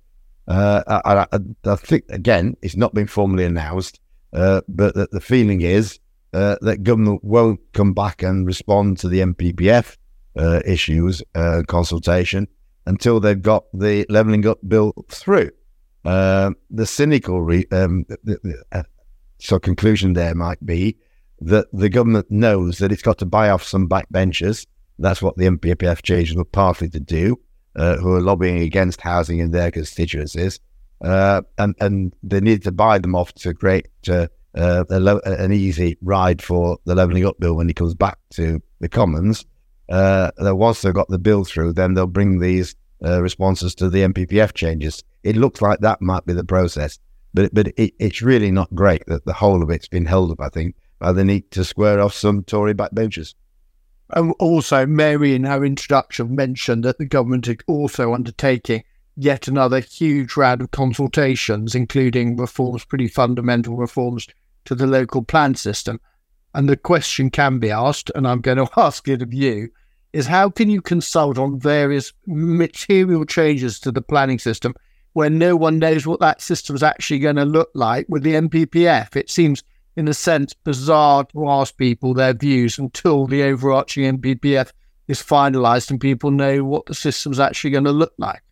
uh, I, I, I, think, again, it's not been formally announced, uh, but that the feeling is that government won't come back and respond to the NPPF issues consultation until they've got the levelling up bill through. Uh, the cynical re- um, the, the, so, conclusion there might be that the government knows that it's got to buy off some backbenchers. That's what the NPPF changes were partly to do, uh, who are lobbying against housing in their constituencies. Uh, and, and they need to buy them off to create uh, uh lo- an easy ride for the levelling up bill when he comes back to the Commons. Uh, once they've got the bill through, then they'll bring these uh, responses to the NPPF changes. It looks like that might be the process. But but it, it's really not great that the whole of it's been held up. I think by the need to square off some Tory backbenchers. And also, Mary, in her introduction, mentioned that the government is also undertaking yet another huge round of consultations, including reforms, pretty fundamental reforms to the local plan system. And the question can be asked, and I'm going [laughs] to ask it of you, is how can you consult on various material changes to the planning system when no one knows what that system is actually going to look like with the NPPF? It seems, in a sense, bizarre to ask people their views until the overarching NPPF is finalised and people know what the system's actually going to look like.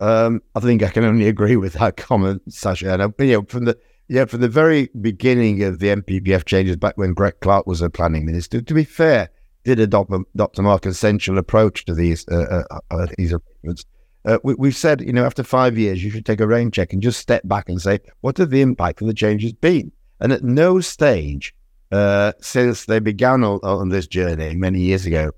Um, I think I can only agree with that comment, Sasha. And, you know, from the yeah, from the very beginning of the NPPF changes back when Greg Clark was a planning minister, to be fair, did adopt a, adopt a more approach to these uh, uh, uh, these arrangements. Uh, we, have said, you know, after five years, you should take a rain check and just step back and say, what have the impact of the changes been? And at no stage uh, since they began on, on, this journey many years ago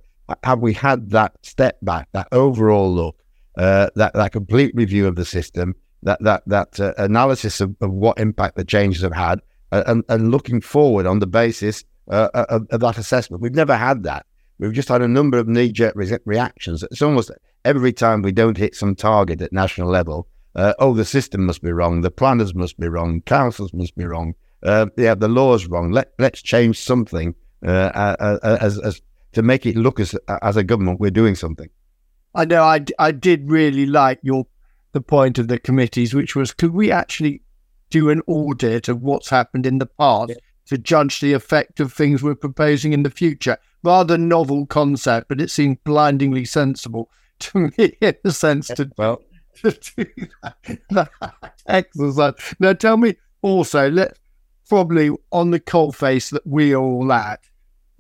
have we had that step back, that overall look, uh, that that complete review of the system, that that that uh, analysis of, of, what impact the changes have had, uh, and, and looking forward on the basis uh, of, of, that assessment. We've never had that. We've just had a number of knee-jerk re- reactions. It's almost every time we don't hit some target at national level. Uh, oh, the system must be wrong. The planners must be wrong. Councils must be wrong. Uh, yeah, the law's wrong. Let let's change something as as to make it look as as a government we're doing something. I know. I, I did really like your the point of the committees, which was could we actually do an audit of what's happened in the past yeah. To judge the effect of things we're proposing in the future? Rather novel concept, but it seemed blindingly sensible [laughs] to me in the sense to, well. [laughs] to do that, that [laughs] exercise. Now, tell me also, let probably on the cold face that we are all at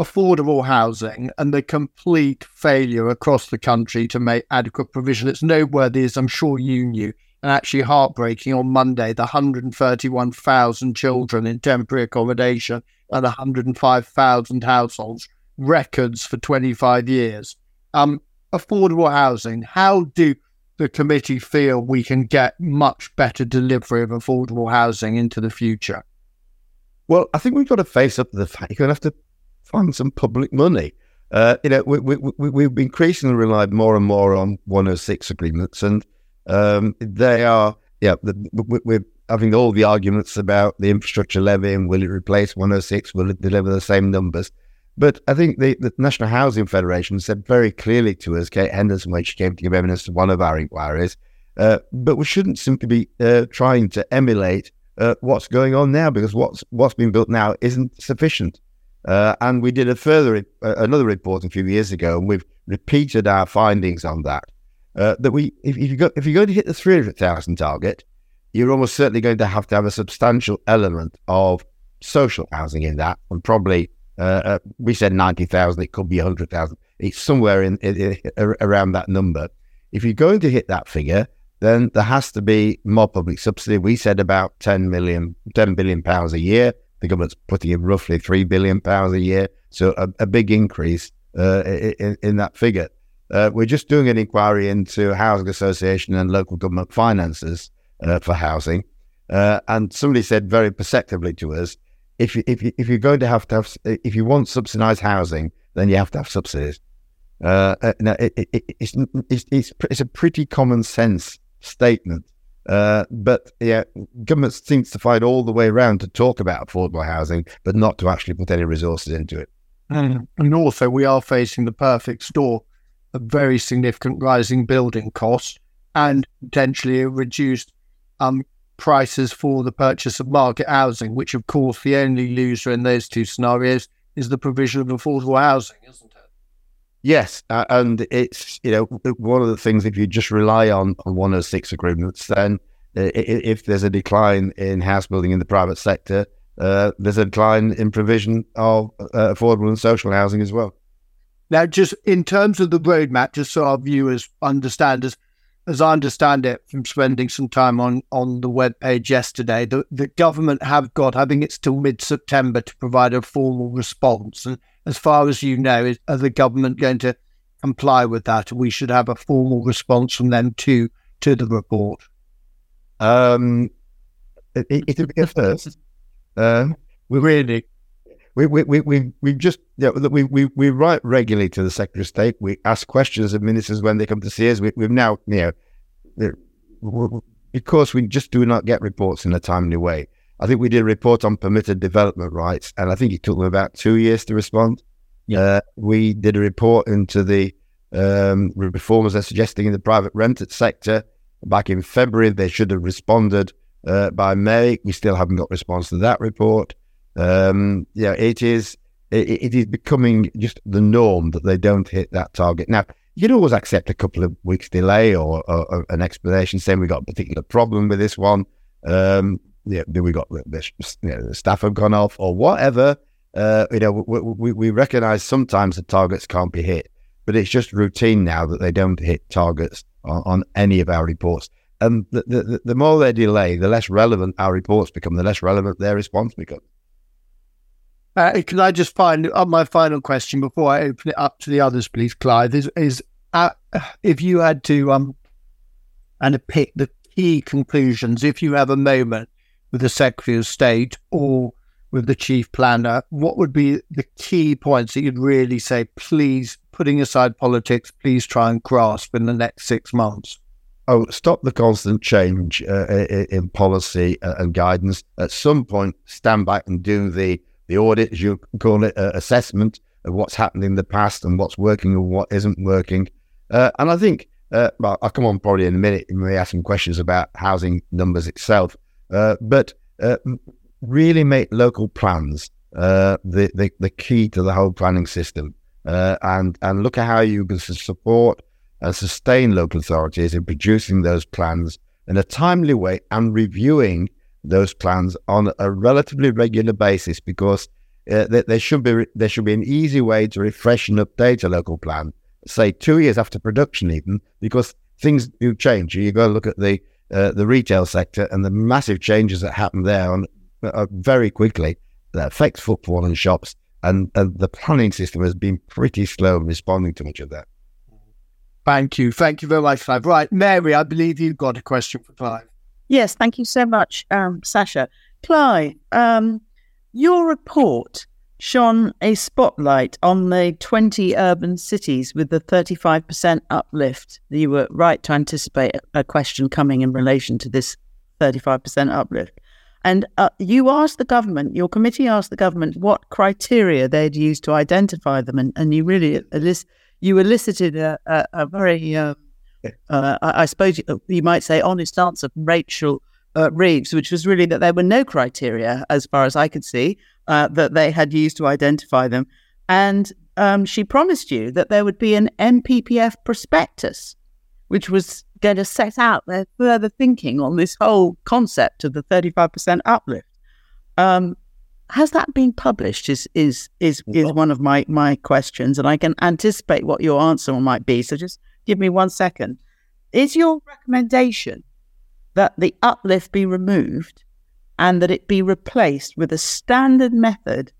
affordable housing and the complete failure across the country to make adequate provision. It's noteworthy, as I'm sure you knew, and actually heartbreaking on Monday, the 131,000 children in temporary accommodation and 105,000 households, records for 25 years. Um, affordable housing, how do the committee feel we can get much better delivery of affordable housing into the future? Well, I think we've got to face up to the fact you're going to have to find some public money. Uh, you know, we, we, we, we've increasingly relied more and more on 106 agreements, and um, they are, yeah, the, we're having all the arguments about the infrastructure levy and will it replace 106, will it deliver the same numbers? But I think the, the National Housing Federation said very clearly to us, Kate Henderson, when she came to give evidence to one of our inquiries, uh, but we shouldn't simply be uh, trying to emulate uh, what's going on now because what's what's been built now isn't sufficient. Uh, and we did a further uh, another report a few years ago, and we've repeated our findings on that. Uh, that we, if, if you go, if you're going to hit the three hundred thousand target, you're almost certainly going to have to have a substantial element of social housing in that, and probably uh, uh, we said ninety thousand. It could be hundred thousand. It's somewhere in, in, in, around that number. If you're going to hit that figure, then there has to be more public subsidy. We said about 10 million, 10 billion pounds a year the government's putting in roughly three billion pounds a year, so a, a big increase uh, in, in, that figure. Uh, we're just doing an inquiry into housing association and local government finances uh, for housing, uh, and somebody said very perceptively to us, if you, if you, if you're going to have to have if you want subsidised housing, then you have to have subsidies. Uh, uh, now it, it, it's, it's, it's it's a pretty common sense statement uh, but yeah, government seems to find all the way around to talk about affordable housing, but not to actually put any resources into it. And also, we are facing the perfect storm of very significant rising building cost and potentially a reduced um, prices for the purchase of market housing, which, of course, the only loser in those two scenarios is the provision of affordable housing, isn't it? Yes, uh, and it's you know one of the things if you just rely on on 106 agreements, then uh, if there's a decline in house building in the private sector, uh, there's a decline in provision of uh, affordable and social housing as well. Now, just in terms of the roadmap, just so our viewers understand, as as I understand it from spending some time on on the web page yesterday, the, the government have got, I think it's till mid September to provide a formal response, and as far as you know, is, are the government going to comply with that? We should have a formal response from them to to the report. Um, it, it, it'll be a first. Uh, we really, we we we we we just yeah we we we write regularly to the Secretary of State. We ask questions of ministers when they come to see us. We, we've now you know because we just do not get reports in a timely way. I think we did a report on permitted development rights, and I think it took them about two years to respond. Yeah. Uh, we did a report into the um, reforms they're suggesting in the private rented sector back in February. They should have responded uh, by May. We still haven't got response to that report. Um, yeah, it is it, it is becoming just the norm that they don't hit that target. Now, you can always accept a couple of weeks delay or, or, or an explanation saying we've got a particular problem with this one. Um, yeah, we got the, the, you know, the staff have gone off or whatever. Uh, you know, we, we, we recognize sometimes the targets can't be hit, but it's just routine now that they don't hit targets on, on any of our reports. And the, the, the more they delay, the less relevant our reports become, the less relevant their response becomes. Uh, can I just find uh, my final question before I open it up to the others, please, Clive? Is, is uh, if you had to um and pick the key conclusions, if you have a moment with the Secretary of State or with the Chief Planner, what would be the key points that you'd really say, please, putting aside politics, please try and grasp in the next six months? Oh, stop the constant change uh, in policy uh, and guidance. At some point, stand back and do the the audit, as you call it, uh, assessment of what's happened in the past and what's working and what isn't working. Uh, and I think, uh, well, I'll come on probably in a minute and we ask some questions about housing numbers itself. Uh, but uh, really make local plans uh, the, the, the key to the whole planning system, and and look at how you can support and sustain local authorities in producing those plans in a timely way and reviewing those plans on a relatively regular basis because uh, there, should be there should be an easy way to refresh and update a local plan, say two years after production, even because things do change. You go look at the uh, the retail sector and the massive changes that happen there on uh, very quickly that affects footfall and shops, and, and the planning system has been pretty slow in responding to much of that. Thank you, thank you very much, Clive. Right, Mary, I believe you've got a question for Clive. Yes, thank you so much, um, Sasha. Clive, um, your report shone a spotlight on the 20 urban cities with the 35% uplift. You were right to anticipate a question coming in relation to this 35% uplift. And uh, you asked the government, your committee asked the government what criteria they'd use to identify them. And, and you really you elicited a, a, a very uh, uh, I, I, suppose you, you, might say, honest answer from Rachel uh, Reeves, which was really that there were no criteria, as far as I could see, uh, that they had used to identify them. And um, she promised you that there would be an NPPF prospectus, which was going to set out their further thinking on this whole concept of the 35% uplift. Um, has that been published? Is is is is one of my my questions, and I can anticipate what your answer might be. So just give me one second. Is your recommendation that the uplift be removed and that it be replaced with a standard method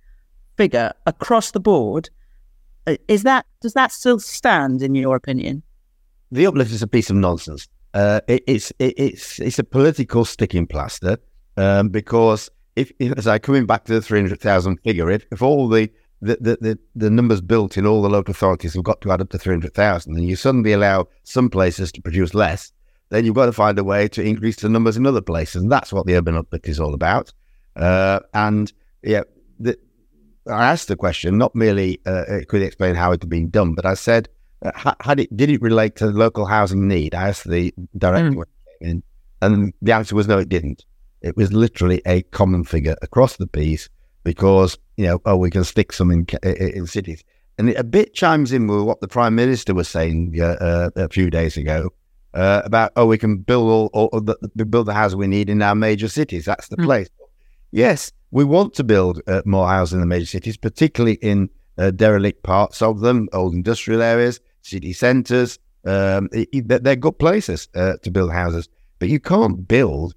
figure across the board? Uh, is that does that still stand in your opinion? The uplift is a piece of nonsense. Uh, it, it's it, it's it's a political sticking plaster um, because if, if as I coming back to the three hundred thousand figure, if, if all the the, the, the, the, numbers built in all the local authorities have got to add up to 300,000 and you suddenly allow some places to produce less, then you've got to find a way to increase the numbers in other places. And that's what the urban uplift is all about. Uh, and yeah, the, I asked the question, not merely uh, could explain how it had been done, but I said, uh, had it, did it relate to local housing need? I asked the director mm. in, and the answer was no, it didn't. It was literally a common figure across the piece because you know, oh, we can stick some in in cities, and it a bit chimes in with what the prime minister was saying uh, uh, a few days ago uh, about oh, we can build all, all the, build the houses we need in our major cities. That's the mm. place. Yes, we want to build uh, more houses in the major cities, particularly in uh, derelict parts of them, old industrial areas, city centres. Um, they're good places uh, to build houses, but you can't build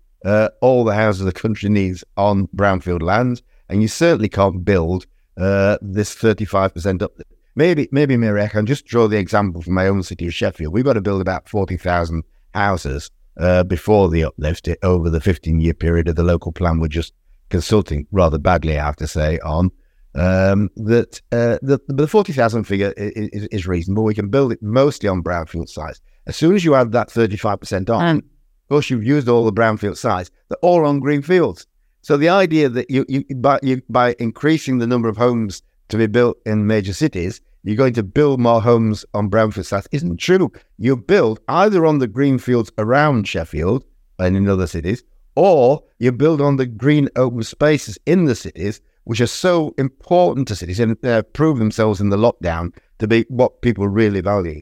all the houses the country needs on brownfield lands and you certainly can't build uh, this 35% up. Maybe, maybe, Mary, I can just draw the example from my own city of Sheffield. We've got to build about 40,000 houses uh, before the uplift over the 15 year period of the local plan we're just consulting rather badly, I have to say, on. Um, that uh, the, the 40,000 figure is, is, reasonable. We can build it mostly on brownfield sites. As soon as you add that 35% on, um, of course, you've used all the brownfield sites, they're all on green fields. So the idea that you, you by you, by increasing the number of homes to be built in major cities, you're going to build more homes on brownfield sites isn't true. You build either on the green fields around Sheffield and in other cities, or you build on the green open spaces in the cities, which are so important to cities and uh, prove themselves in the lockdown to be what people really value.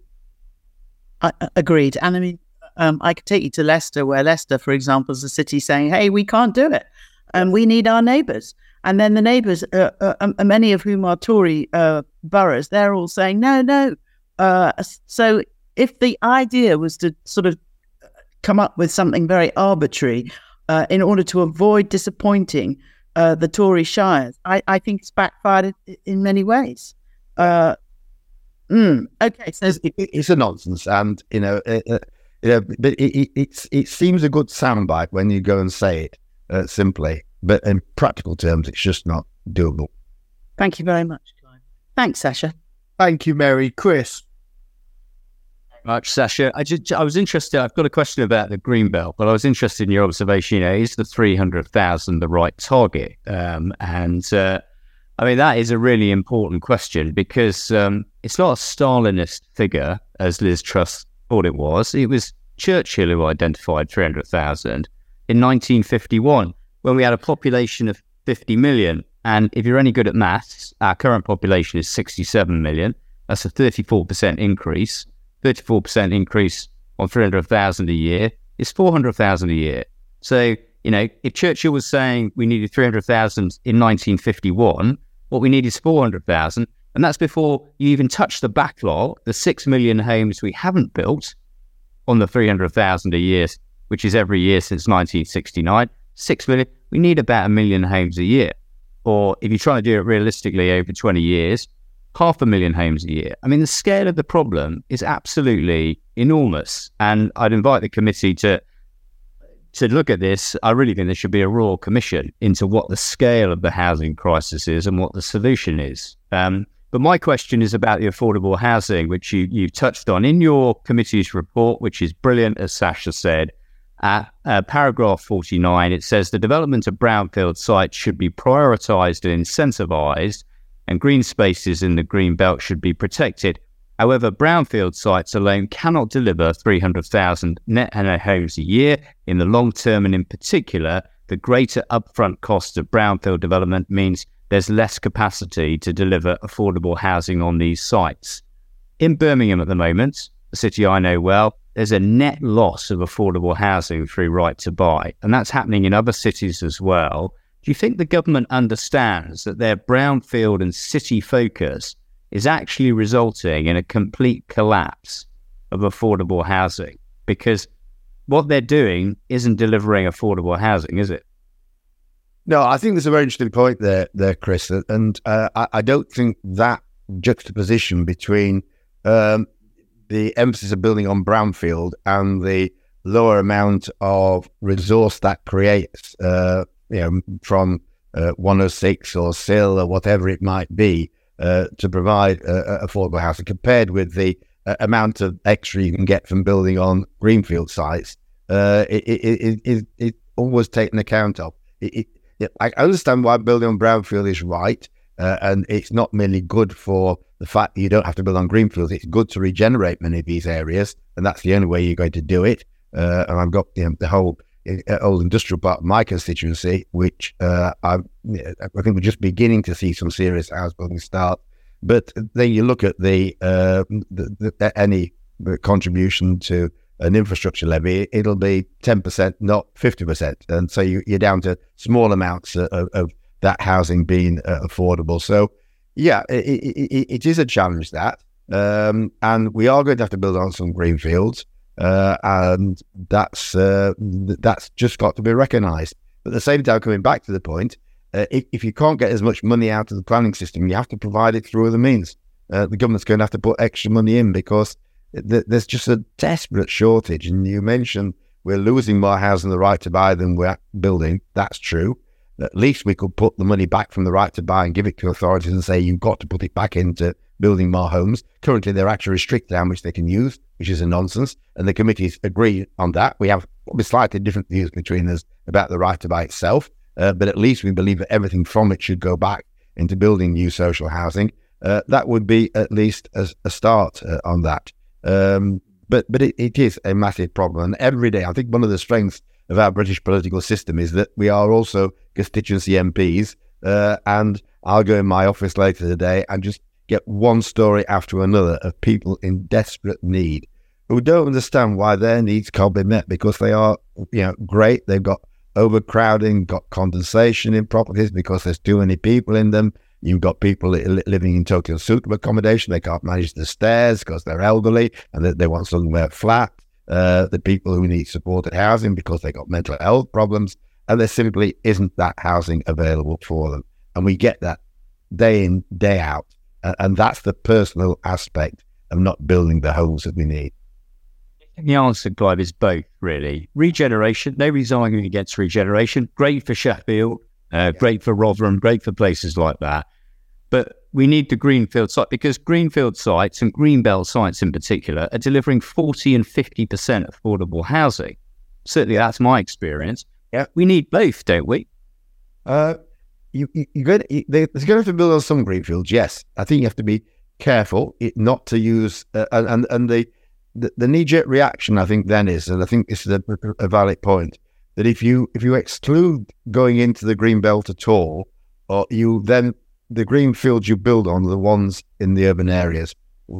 I, agreed. And I mean, um, I could take you to Leicester, where Leicester, for example, is a city saying, "Hey, we can't do it, and we need our neighbours. And then the neighbours, uh, uh, um, many of whom are Tory uh, boroughs, they're all saying, "No, no." Uh, so if the idea was to sort of come up with something very arbitrary uh, in order to avoid disappointing uh, the Tory shires, I, I, think it's backfired in, many ways. Uh, mm, okay, so it's, it, it's, a nonsense, and you know, uh, uh, you know, but it, it, it seems a good soundbite when you go and say it uh, simply, but in practical terms, it's just not doable. Thank you very much, Clive. Thanks, Sasha. Thank you, Mary. Chris much, Sasha. I just I was interested. I've got a question about the green belt, but I was interested in your observation. You know, is the three hundred thousand the right target? Um, and uh, I mean, that is a really important question because um, it's not a Stalinist figure as Liz Truss thought it was. It was Churchill who identified three hundred thousand in nineteen fifty one when we had a population of fifty million. And if you're any good at maths, our current population is sixty seven million. That's a thirty four percent increase. 34% increase on 300,000 a year is 400,000 a year. So, you know, if Churchill was saying we needed 300,000 in 1951, what we need is 400,000. And that's before you even touch the backlog, the 6 million homes we haven't built on the 300,000 a year, which is every year since 1969. 6 million, we need about a million homes a year. Or if you're trying to do it realistically over 20 years, half a million homes a year. I mean, the scale of the problem is absolutely enormous. And I'd invite the committee to to look at this. I really think there should be a royal commission into what the scale of the housing crisis is and what the solution is. Um, but my question is about the affordable housing, which you, you touched on in your committee's report, which is brilliant, as Sasha said. At uh, paragraph 49, it says the development of brownfield sites should be prioritised and incentivised and green spaces in the green belt should be protected. However, brownfield sites alone cannot deliver 300,000 net homes a year in the long term, and in particular, the greater upfront cost of brownfield development means there's less capacity to deliver affordable housing on these sites. In Birmingham at the moment, a city I know well, there's a net loss of affordable housing through right to buy, and that's happening in other cities as well. Do you think the government understands that their brownfield and city focus is actually resulting in a complete collapse of affordable housing? Because what they're doing isn't delivering affordable housing, is it? No, I think there's a very interesting point there, there, Chris, and uh, I, I, don't think that juxtaposition between um, the emphasis of building on brownfield and the lower amount of resource that creates uh, you know, from uh, 106 or CIL or whatever it might be uh, to provide affordable housing compared with the uh, amount of extra you can get from building on greenfield sites. Uh, it, it, it, it, always taken account of. I understand why building on brownfield is right, uh, and it's not merely good for the fact that you don't have to build on greenfields. It's good to regenerate many of these areas, and that's the only way you're going to do it. and I've got you know, the whole old industrial part of my constituency, which uh, I, I think we're just beginning to see some serious house building start. But then you look at the, uh, the, the any contribution to an infrastructure levy, it'll be 10%, not 50%. And so you, are down to small amounts of, of that housing being uh, affordable. So, yeah, it, it, it is a challenge that. Um, and we are going to have to build on some greenfields. Uh, and that's uh, that's just got to be recognised. But at the same time, coming back to the point, uh, if, if, you can't get as much money out of the planning system, you have to provide it through other means. Uh, the government's going to have to put extra money in because th- there's just a desperate shortage. And you mentioned we're losing more housing the right to buy than we're building. That's true. At least we could put the money back from the right to buy and give it to authorities and say you've got to put it back into building more homes. Currently, they're actually restricted how much they can use, which is a nonsense. And the committees agree on that. We have slightly different views between us about the right to buy itself, uh, but at least we believe that everything from it should go back into building new social housing. Uh, that would be at least a, a start uh, on that. Um, but but it, it is a massive problem. And every day, I think one of the strengths of our British political system is that we are also constituency MPs. Uh, and I'll go in my office later today and just get one story after another of people in desperate need who don't understand why their needs can't be met because they are, you know, great. They've got overcrowding, got condensation in properties because there's too many people in them. You've got people living in totally unsuitable accommodation. They can't manage the stairs because they're elderly and they, they want somewhere flat. Uh, the people who need supported housing because they got mental health problems, and there simply isn't that housing available for them. And we get that day in, day out. And that's the personal aspect of not building the homes that we need. The answer, Clive, is both, really. Regeneration, nobody's arguing against regeneration. Great for Sheffield, uh, great for Rotherham, great for places like that. But we need the greenfield site because greenfield sites and greenbelt sites in particular are delivering 40 and 50% affordable housing. Certainly, that's my experience. Yeah. We need both, don't we? Uh, you, you, you're going to, there's going to have to build on some greenfields. Yes, I think you have to be careful it, not to use uh, and and the the, the knee jerk reaction. I think then is, and I think this is a, a valid point that if you if you exclude going into the green belt at all, or you then the green fields you build on are the ones in the urban areas.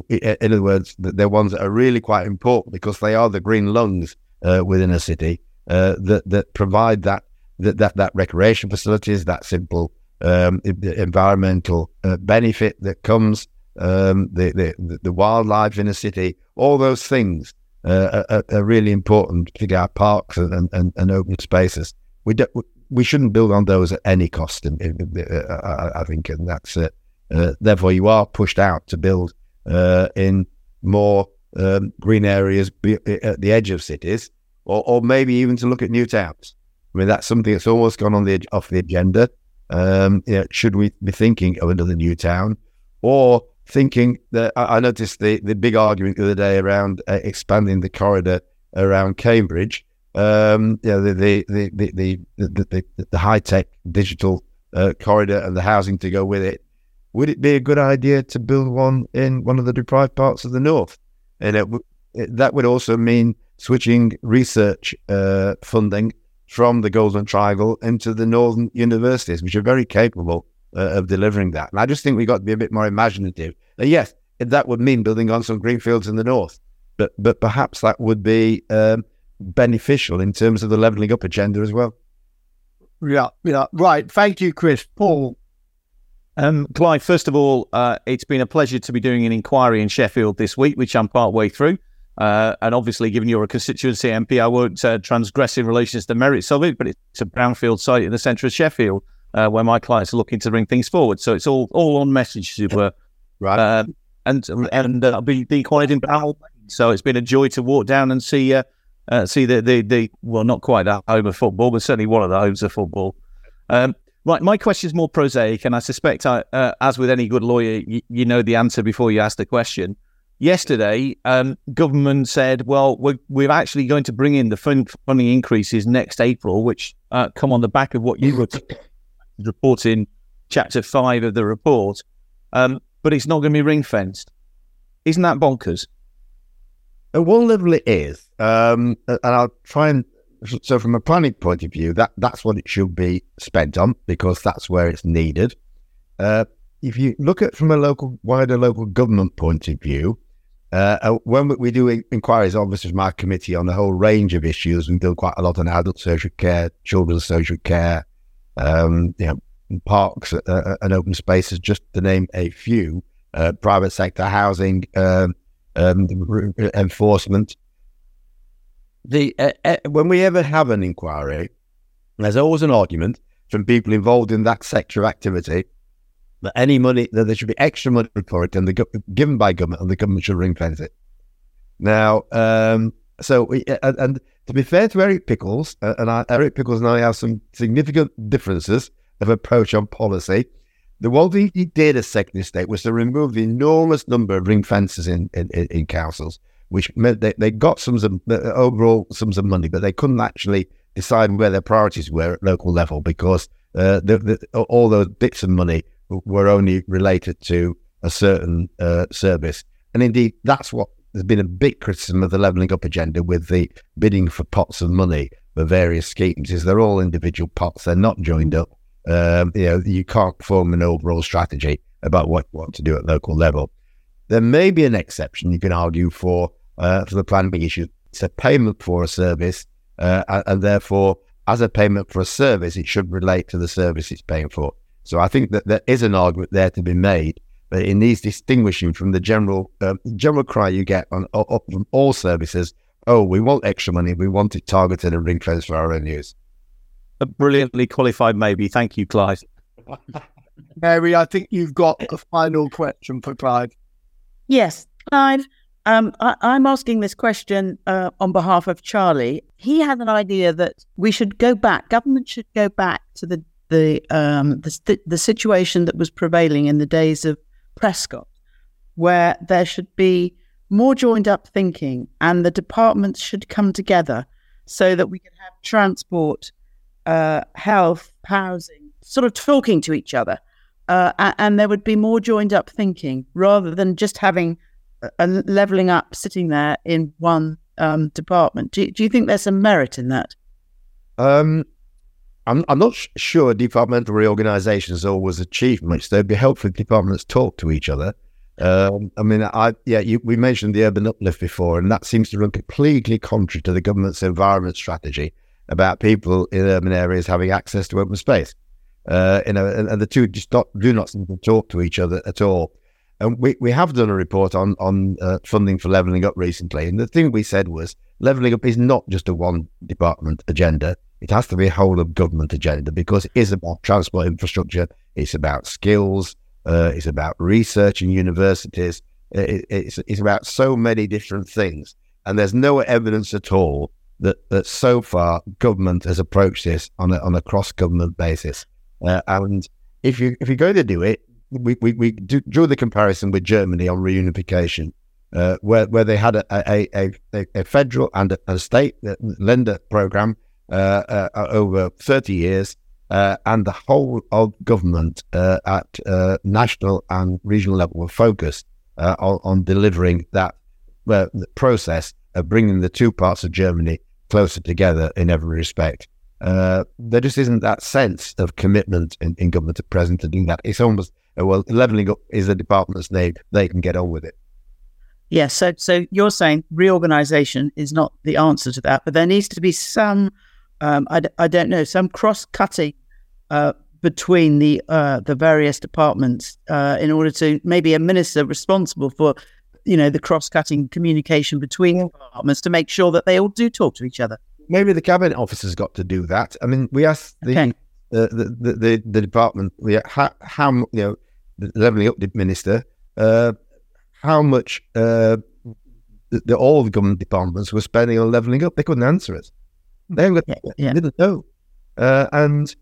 In other words, they're ones that are really quite important because they are the green lungs uh, within a city uh, that that provide that that that, that recreation facilities, that simple um, environmental uh, benefit that comes, um, the, the the wildlife in a city, all those things uh, are, are, really important, particularly our parks and, and, and open spaces. We do, we shouldn't build on those at any cost. In, in, in, uh, I think, and that's it. Uh, therefore, you are pushed out to build uh, in more um, green areas at the edge of cities, or, or maybe even to look at new towns. I mean, that's something that's almost gone on the off the agenda. Um, you know, should we be thinking of another new town, or thinking that I, I noticed the the big argument the other day around uh, expanding the corridor around Cambridge. Um, you know, the the the the the, the, the, high tech digital uh, corridor and the housing to go with it. Would it be a good idea to build one in one of the deprived parts of the north? And it, it, that would also mean switching research uh, funding from the Golden Triangle into the northern universities, which are very capable uh, of delivering that. And I just think we've got to be a bit more imaginative. Uh, yes, that would mean building on some greenfields in the north, but but perhaps that would be um, beneficial in terms of the levelling up agenda as well. Yeah, yeah, right. Thank you, Chris. Paul. Um, Clive, first of all, uh, it's been a pleasure to be doing an inquiry in Sheffield this week, which I'm part way through. Uh, and obviously, given you're a constituency MP, I won't uh, transgress in relation to the merits of it, but it's a brownfield site in the centre of Sheffield uh, where my clients are looking to bring things forward. So it's all all on message, as were. Right. Um, and and uh, I'll be decoyed in Battle. So it's been a joy to walk down and see uh, uh, see the, the the well, not quite the home of football, but certainly one of the homes of football. Um, right, my question is more prosaic, and I suspect, I, as with any good lawyer, you, you know the answer before you ask the question yesterday, um, government said, well, we're, we're actually going to bring in the fund, funding increases next April, which uh, come on the back of what you were [coughs] reporting chapter five of the report. Um, but it's not going to be ring fenced. Isn't that bonkers? At one level, it is. Um, and I'll try and so from a planning point of view, that that's what it should be spent on because that's where it's needed. Uh, if you look at from a local, wider local government point of view, uh, uh, when we do inquiries, obviously, my committee on a whole range of issues, we do quite a lot on adult social care, children's social care, um, you know, parks uh, uh and open spaces, just to name a few. Uh, private sector housing, um, um, enforcement. The uh, when we ever have an inquiry, there's always an argument from people involved in that sector of activity that any money that there should be extra money for it and the given by government and the government should ring fence it. Now, um, so we, and, and, to be fair to Eric Pickles, uh, and I, Eric Pickles and I have some significant differences of approach on policy. The he did Secretary of State was to remove the enormous number of ring fences in, in, in councils, which meant they, they got of uh, overall sums of money, but they couldn't actually decide where their priorities were at local level because uh, the, the, all those bits of money were only related to a certain uh, service. And indeed, that's what there's been a big criticism of the levelling up agenda with the bidding for pots of money for various schemes. Is they're all individual pots; they're not joined up. Um, you know, you can't form an overall strategy about what want to do at local level. There may be an exception you can argue for uh, for the Plan planning issue. It's a payment for a service, uh, and, therefore, as a payment for a service, it should relate to the service it's paying for. So I think that there is an argument there to be made, but it needs distinguishing from the general uh, general cry you get on, on, from all services. Oh, we want extra money. We want it targeted and ring fenced for our own use. A brilliantly qualified, maybe. Thank you, Clive. [laughs] Mary, I think you've got a final question for Clive. Yes, Clive. Um, I, am asking this question uh, on behalf of Charlie. He had an idea that we should go back. Government should go back to the the um, the, the situation that was prevailing in the days of Prescott, where there should be more joined up thinking, and the departments should come together so that we can have transport, uh, health, housing, sort of talking to each other, uh, and, there would be more joined up thinking rather than just having a leveling up sitting there in one um, department. Do, do you think there's some merit in that? Um, I'm, I'm not sh- sure departmental reorganisations always achieve much. They'd be helpful if departments talk to each other. Um, I mean, I yeah, you, we mentioned the urban uplift before, and that seems to run completely contrary to the government's environment strategy about people in urban areas having access to open space. Uh, you know, and, and, the two just not, do not seem to talk to each other at all. And we, we have done a report on on uh, funding for levelling up recently, and the thing we said was levelling up is not just a one department agenda. It has to be a whole of government agenda because it is about transport infrastructure, it's about skills, uh, it's about research in universities, it, it's, it's about so many different things. And there's no evidence at all that, that so far government has approached this on a, on a cross government basis. Uh, and if you if you're going to do it, we, we, we do, drew the comparison with Germany on reunification, uh, where where they had a a, a, a federal and a, a state uh, Länder program uh, uh, uh, over 30 years, and the whole of government at national and regional level were focused on, on, delivering that process of bringing the two parts of Germany closer together in every respect. Uh, there just isn't that sense of commitment in, in, government at present to do that. It's almost well, leveling up is the department's name; they can get on with it. Yes. Yeah, so, so you're saying reorganisation is not the answer to that, but there needs to be some um, I, I don't know, some cross cutting uh, between the uh, the various departments uh, in order to maybe a minister responsible for you know the cross cutting communication between departments to make sure that they all do talk to each other. Maybe the cabinet office has got to do that. I mean, we asked the okay. the, the, the, the department we, how, how you know the leveling up minister uh, how much uh, the, all the government departments were spending on leveling up. They couldn't answer it. They haven't got, yeah. didn't know. Uh, and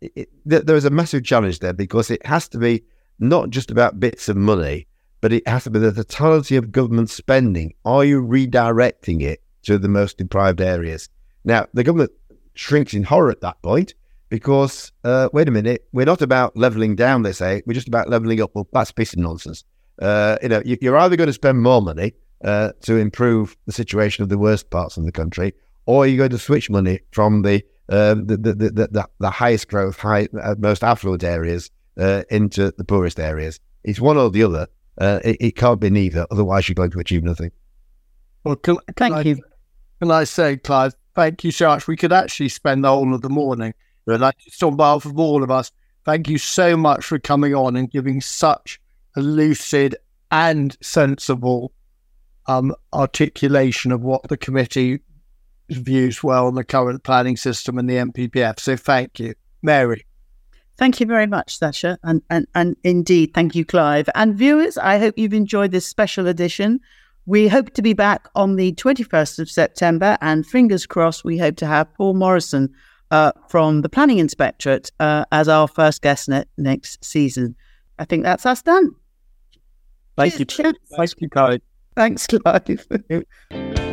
it, it, there is a massive challenge there because it has to be not just about bits of money, but it has to be the totality of government spending. Are you redirecting it to the most deprived areas? Now, the government shrinks in horror at that point because, uh, wait a minute, we're not about levelling down, they say, we're just about levelling up. Well, that's a piece of nonsense. Uh, you know, you're either going to spend more money uh, to improve the situation of the worst parts of the country, or you're going to switch money from the um, the, the, the, the, highest growth, high, uh, most affluent areas uh, into the poorest areas. It's one or the other. Uh, it, it, can't be neither. Otherwise, you're going to achieve nothing. Well, can, thank can you. I, can I say, Clive, thank you so much. We could actually spend the whole of the morning. But like, just on behalf of all of us, thank you so much for coming on and giving such a lucid and sensible um, articulation of what the committee views well on the current planning system and the NPPF. So thank you, Mary. Thank you very much, Sasha. And, and, and indeed, thank you, Clive. And viewers, I hope you've enjoyed this special edition. We hope to be back on the 21st of September, and fingers crossed, we hope to have Paul Morrison uh, from the Planning Inspectorate uh, as our first guest ne- next season. I think that's us done. Thank Cheers. you. Thank you, Clive. Thanks, Clive. [laughs]